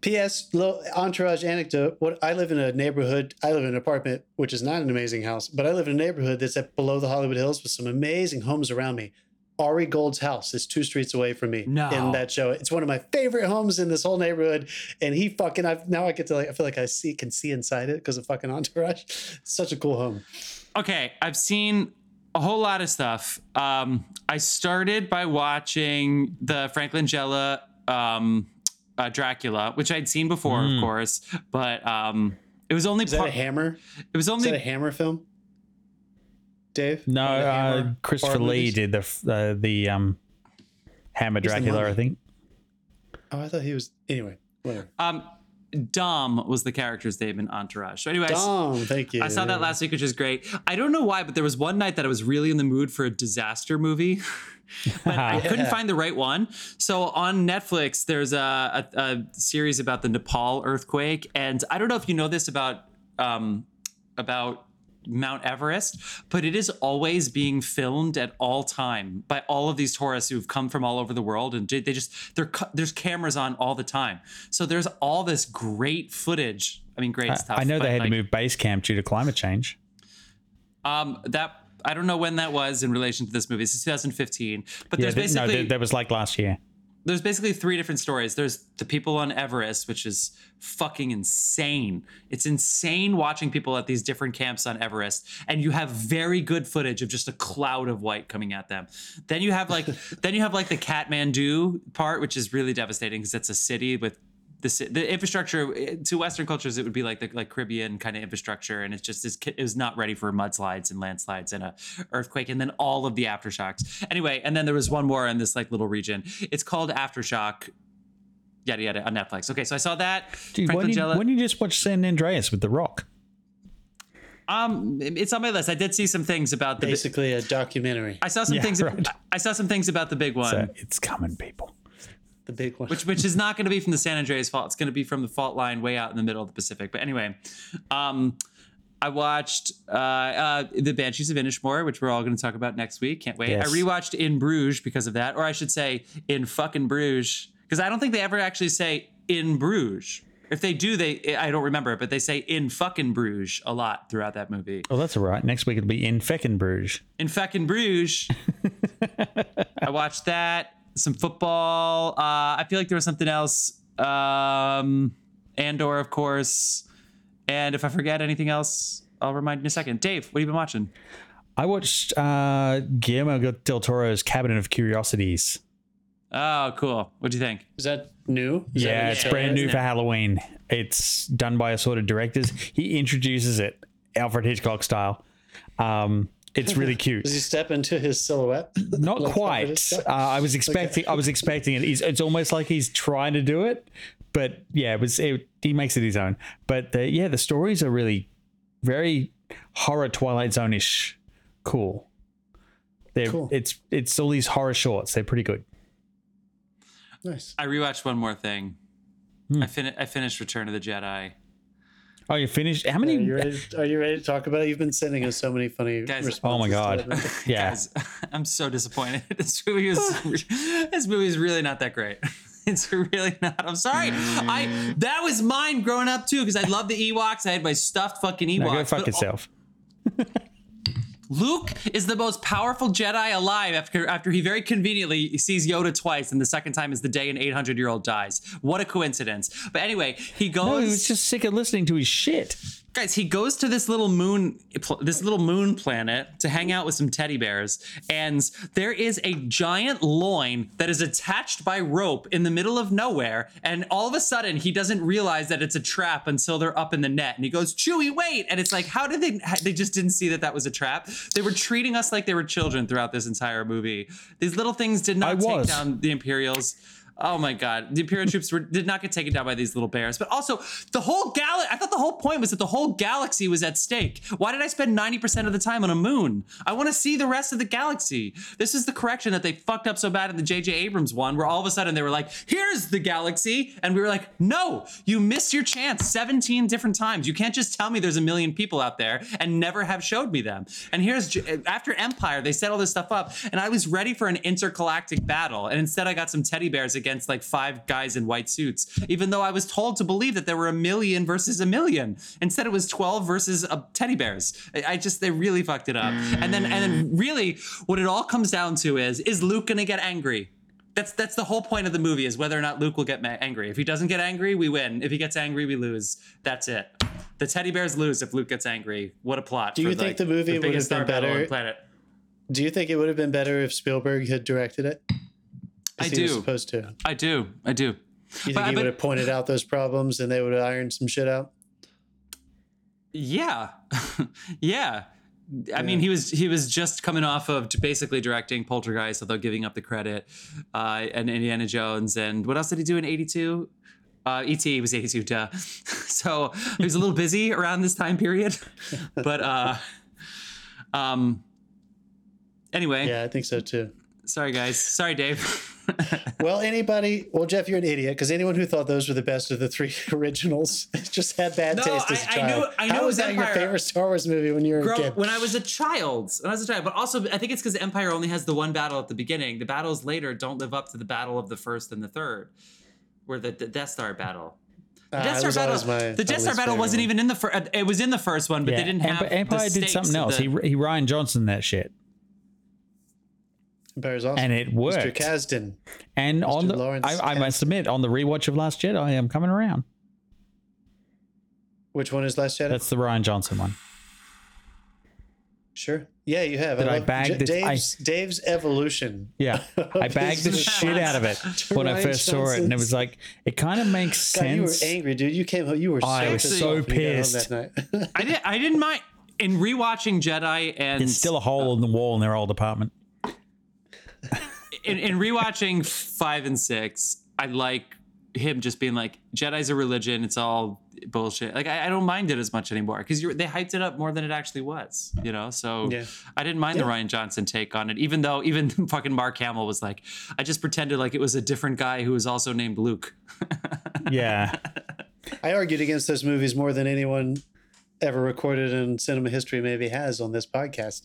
P.S. Little entourage anecdote. What I live in a neighborhood. I live in an apartment, which is not an amazing house, but I live in a neighborhood that's at below the Hollywood Hills with some amazing homes around me. Ari Gold's house is two streets away from me No. in that show. It's one of my favorite homes in this whole neighborhood, and he fucking. I've now I get to like. I feel like I see can see inside it because of fucking entourage. It's such a cool home. okay, I've seen a whole lot of stuff. Um, I started by watching the Frank Langella um, uh, Dracula, which I'd seen before, of course, but um, it was only Is that part. a hammer? It was Is only that a hammer film? Dave? No, One of the uh, Hammer Christopher Lee movies? did the uh, the um, Hammer the Dracula, I think. Oh, I thought he was. Anyway, whatever. um, Dom was the character's name in Entourage. So, anyways. Dom, thank you. I saw that last week, which is great. I don't know why, but there was one night that I was really in the mood for a disaster movie, but I couldn't find the right one. So on Netflix, there's a, a, a series about the Nepal earthquake, and I don't know if you know this about um, about Mount Everest, but it is always being filmed at all time by all of these tourists who've come from all over the world, and they just they're there's cameras on all the time. So there's all this great footage. I mean, great stuff. I know they had like, to move base camp due to climate change. um, that I don't know when that was in relation to this movie. Is 2015, but Yeah, there's th- no, basically th- was like last year. There's basically three different stories. There's the people on Everest, which is fucking insane. It's insane watching people at these different camps on Everest, and you have very good footage of just a cloud of white coming at them. Then you have like then you have like the Kathmandu part, which is really devastating because it's a city with the, the infrastructure eh, to Western cultures, it would be like the like Caribbean kind of infrastructure, and it's just is it was not ready for mudslides and landslides and a earthquake, and then all of the aftershocks. Anyway, and then there was one more in this like little region. It's called Aftershock. Yada yada on Netflix. Okay, so I saw that. Dude, why Franklin don't, you, Jella- why don't you just watch San Andreas with The Rock? um, it's on my list. I did see some things about the. Basically, a documentary. I saw some Yeah, things. right. I saw some things about the big one. So it's coming, people. The big one. which which is not going to be from the San Andreas fault. It's going to be from the fault line way out in the middle of the Pacific. But anyway, um, I watched uh, uh, the Banshees of Inishmore, which we're all going to talk about next week. Can't wait. Yes. I rewatched In Bruges because of that, or I should say In fucking Bruges, because I don't think they ever actually say In Bruges. If they do, they I don't remember it, but they say In fucking Bruges a lot throughout that movie. Oh, that's all right. Next week it'll be in Feckin Bruges. In fucking Bruges. I watched that. Some football. Uh, I feel like there was something else. Um, Andor, of course. And if I forget anything else, I'll remind you in a second. Dave, what have you been watching? I watched uh, Guillermo del Toro's Cabinet of Curiosities. Oh, cool. What do you think? Is that new? Is Yeah, what it's you brand new isn't for it? Halloween. It's done by assorted directors. He introduces it Alfred Hitchcock style. Um, It's really cute. Does he step into his silhouette? Not Like, quite. Uh, I was expecting. I was expecting it. He's, it's almost like he's trying to do it, but yeah, it was. It, he makes it his own. But the, yeah, the stories are really very horror Twilight Zone ish. Cool. They're, Cool. It's it's all these horror shorts. They're pretty good. Nice. I rewatched one more thing. Hmm. I, fin- I finished Return of the Jedi. Oh, you finished? How Are many? you, ready, are you ready to talk about it? You've been sending us so many funny Guys, responses. oh my god. Yeah. Guys, I'm so disappointed. This movie is this movie is really not that great. It's really not. I'm sorry. I that was mine growing up too because I love the Ewoks. I had my stuffed fucking Ewoks. Now go fuck but yourself. Luke is the most powerful Jedi alive after after he very conveniently sees Yoda twice, and the second time is the day an 800 year old dies. What a coincidence! But anyway, he goes. No, he was just sick of listening to his shit. Guys he goes to this little moon this little moon planet to hang out with some teddy bears and there is a giant loin that is attached by rope in the middle of nowhere and all of a sudden he doesn't realize that it's a trap until they're up in the net and he goes Chewie wait! And it's like how did they they just didn't see that that was a trap? They were treating us like they were children throughout this entire movie. These little things did not I take was. down the imperials Oh my God! The Imperial troops were, did not get taken down by these little bears, but also the whole gal. I thought the whole point was that the whole galaxy was at stake. Why did I spend ninety percent of the time on a moon? I want to see the rest of the galaxy. This is the correction that they fucked up so bad in the J.J. Abrams one, where all of a sudden they were like, "Here's the galaxy," and we were like, "No, you missed your chance seventeen different times. You can't just tell me there's a million people out there and never have showed me them." And here's after Empire, they set all this stuff up, and I was ready for an intergalactic battle, and instead I got some teddy bears against like five guys in white suits, even though I was told to believe that there were a million versus a million. Instead, it was twelve versus uh, teddy bears. I, I just they really fucked it up. And then and then really, what it all comes down to is is Luke gonna get angry? That's that's the whole point of the movie is whether or not Luke will get ma- angry. If he doesn't get angry, we win. If he gets angry, we lose. That's it. The teddy bears lose if Luke gets angry. What a plot! Do for, you think like, the movie would have been star battle on better- Do you think it would have been better if Spielberg had directed it? I he was do. supposed to. I do. I do. You think But- he would have pointed out those problems and they would have ironed some shit out? Yeah, yeah. I mean, he was he was just coming off of basically directing Poltergeist, although giving up the credit, uh, and Indiana Jones, and what else did he do in '82? Uh, E.T. was '82, duh. so he was a little busy around this time period, but uh, um. Anyway, Yeah, I think so too. sorry guys, sorry Dave. Well, anybody, well, Jeff, you're an idiot because anyone who thought those were the best of the three originals just had bad No, taste as a I- I child. knew- I knew How was was that your favorite Star Wars movie when you were a kid? when I was a child, when I was a child, but also I think it's because Empire only has the one battle at the beginning. The battles later don't live up to the battle of the first and the third, where the, the Death Star battle. The Ah, Death Star was battle. my- the Death Star battle wasn't one. even in the first. It was in the first one, but yeah. they didn't have. Emp- Empire the did something else. the- He he Rian Johnson that shit, Empire's awesome. and it worked. Mr. worked. Kasdan. And on the, Lawrence I, I must admit, on the rewatch of Last Jedi, I am coming around. Which one is Last Jedi? That's the Rian Johnson one. sure. Yeah, you have. Did I love bag J- this- I- Dave's, Dave's evolution. Yeah, I bagged the shit out of it when I Ryan first saw it, and it was like it kind of makes God, you were angry, dude. You came home. You were so, I was pissed so off when you got home pissed. that night. I did. I didn't mind in rewatching Jedi and There's still a hole in the wall in their old apartment. In, in rewatching five and six, I like him just being like, Jedi's a religion. It's all bullshit. Like I, I don't mind it as much anymore because they hyped it up more than it actually was. You know, so Yeah. I didn't mind the Rian Johnson take on it, even though even fucking Mark Hamill was like, I just pretended like it was a different guy who was also named Luke. Yeah, I argued against those movies more than anyone ever recorded in cinema history maybe has on this podcast.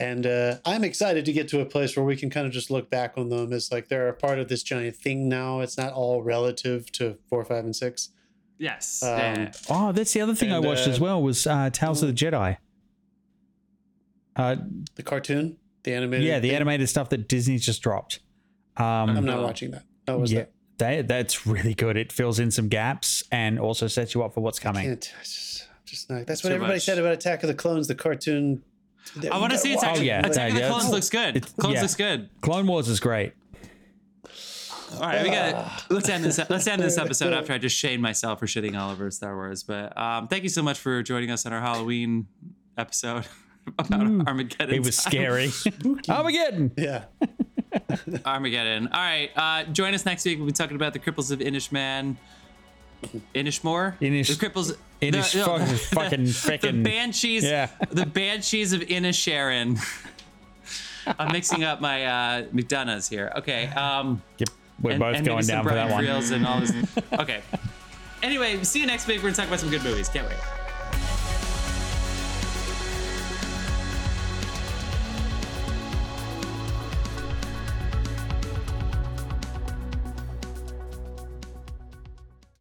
And uh, I'm excited to get to a place where we can kind of just look back on them as like they're a part of this giant thing now. It's not all relative to four, five, and six. Yes. Um, yeah. Oh, that's the other thing I watched uh, as well was uh, Tales of the Jedi. Uh, The cartoon, the animated. yeah, the thing. animated stuff that Disney's just dropped. Um, I'm not watching that. How was yeah, that? that that's really good. It fills in some gaps and also sets you up for what's coming. Can't, it's just, just not. That's what everybody much. said about Attack of the Clones, the cartoon. I want to see Wow. Attack, Oh, yeah. Attack of the Yeah, Clones looks good. it's- Clones yeah. looks good. Clone Wars is great. All right, we got. Let's end this. Let's end this episode after I just shame myself for shitting all over Star Wars. But um, thank you so much for joining us on our Halloween episode about Armageddon. It was time. scary. Armageddon. Yeah. Armageddon. All right. Uh, join us next week. We'll be talking about the cripples of Inishmaan. Inishmore? Inish- the cripples. Inish the, fucking- the banshees. Yeah. The banshees of Inisherin. I'm mixing up my uh, McDonagh's here. Okay. Um, Yep. We're and, both and going down for that one. And all this. Okay. Anyway, see you next week. We're gonna talk about some good movies. Can't wait.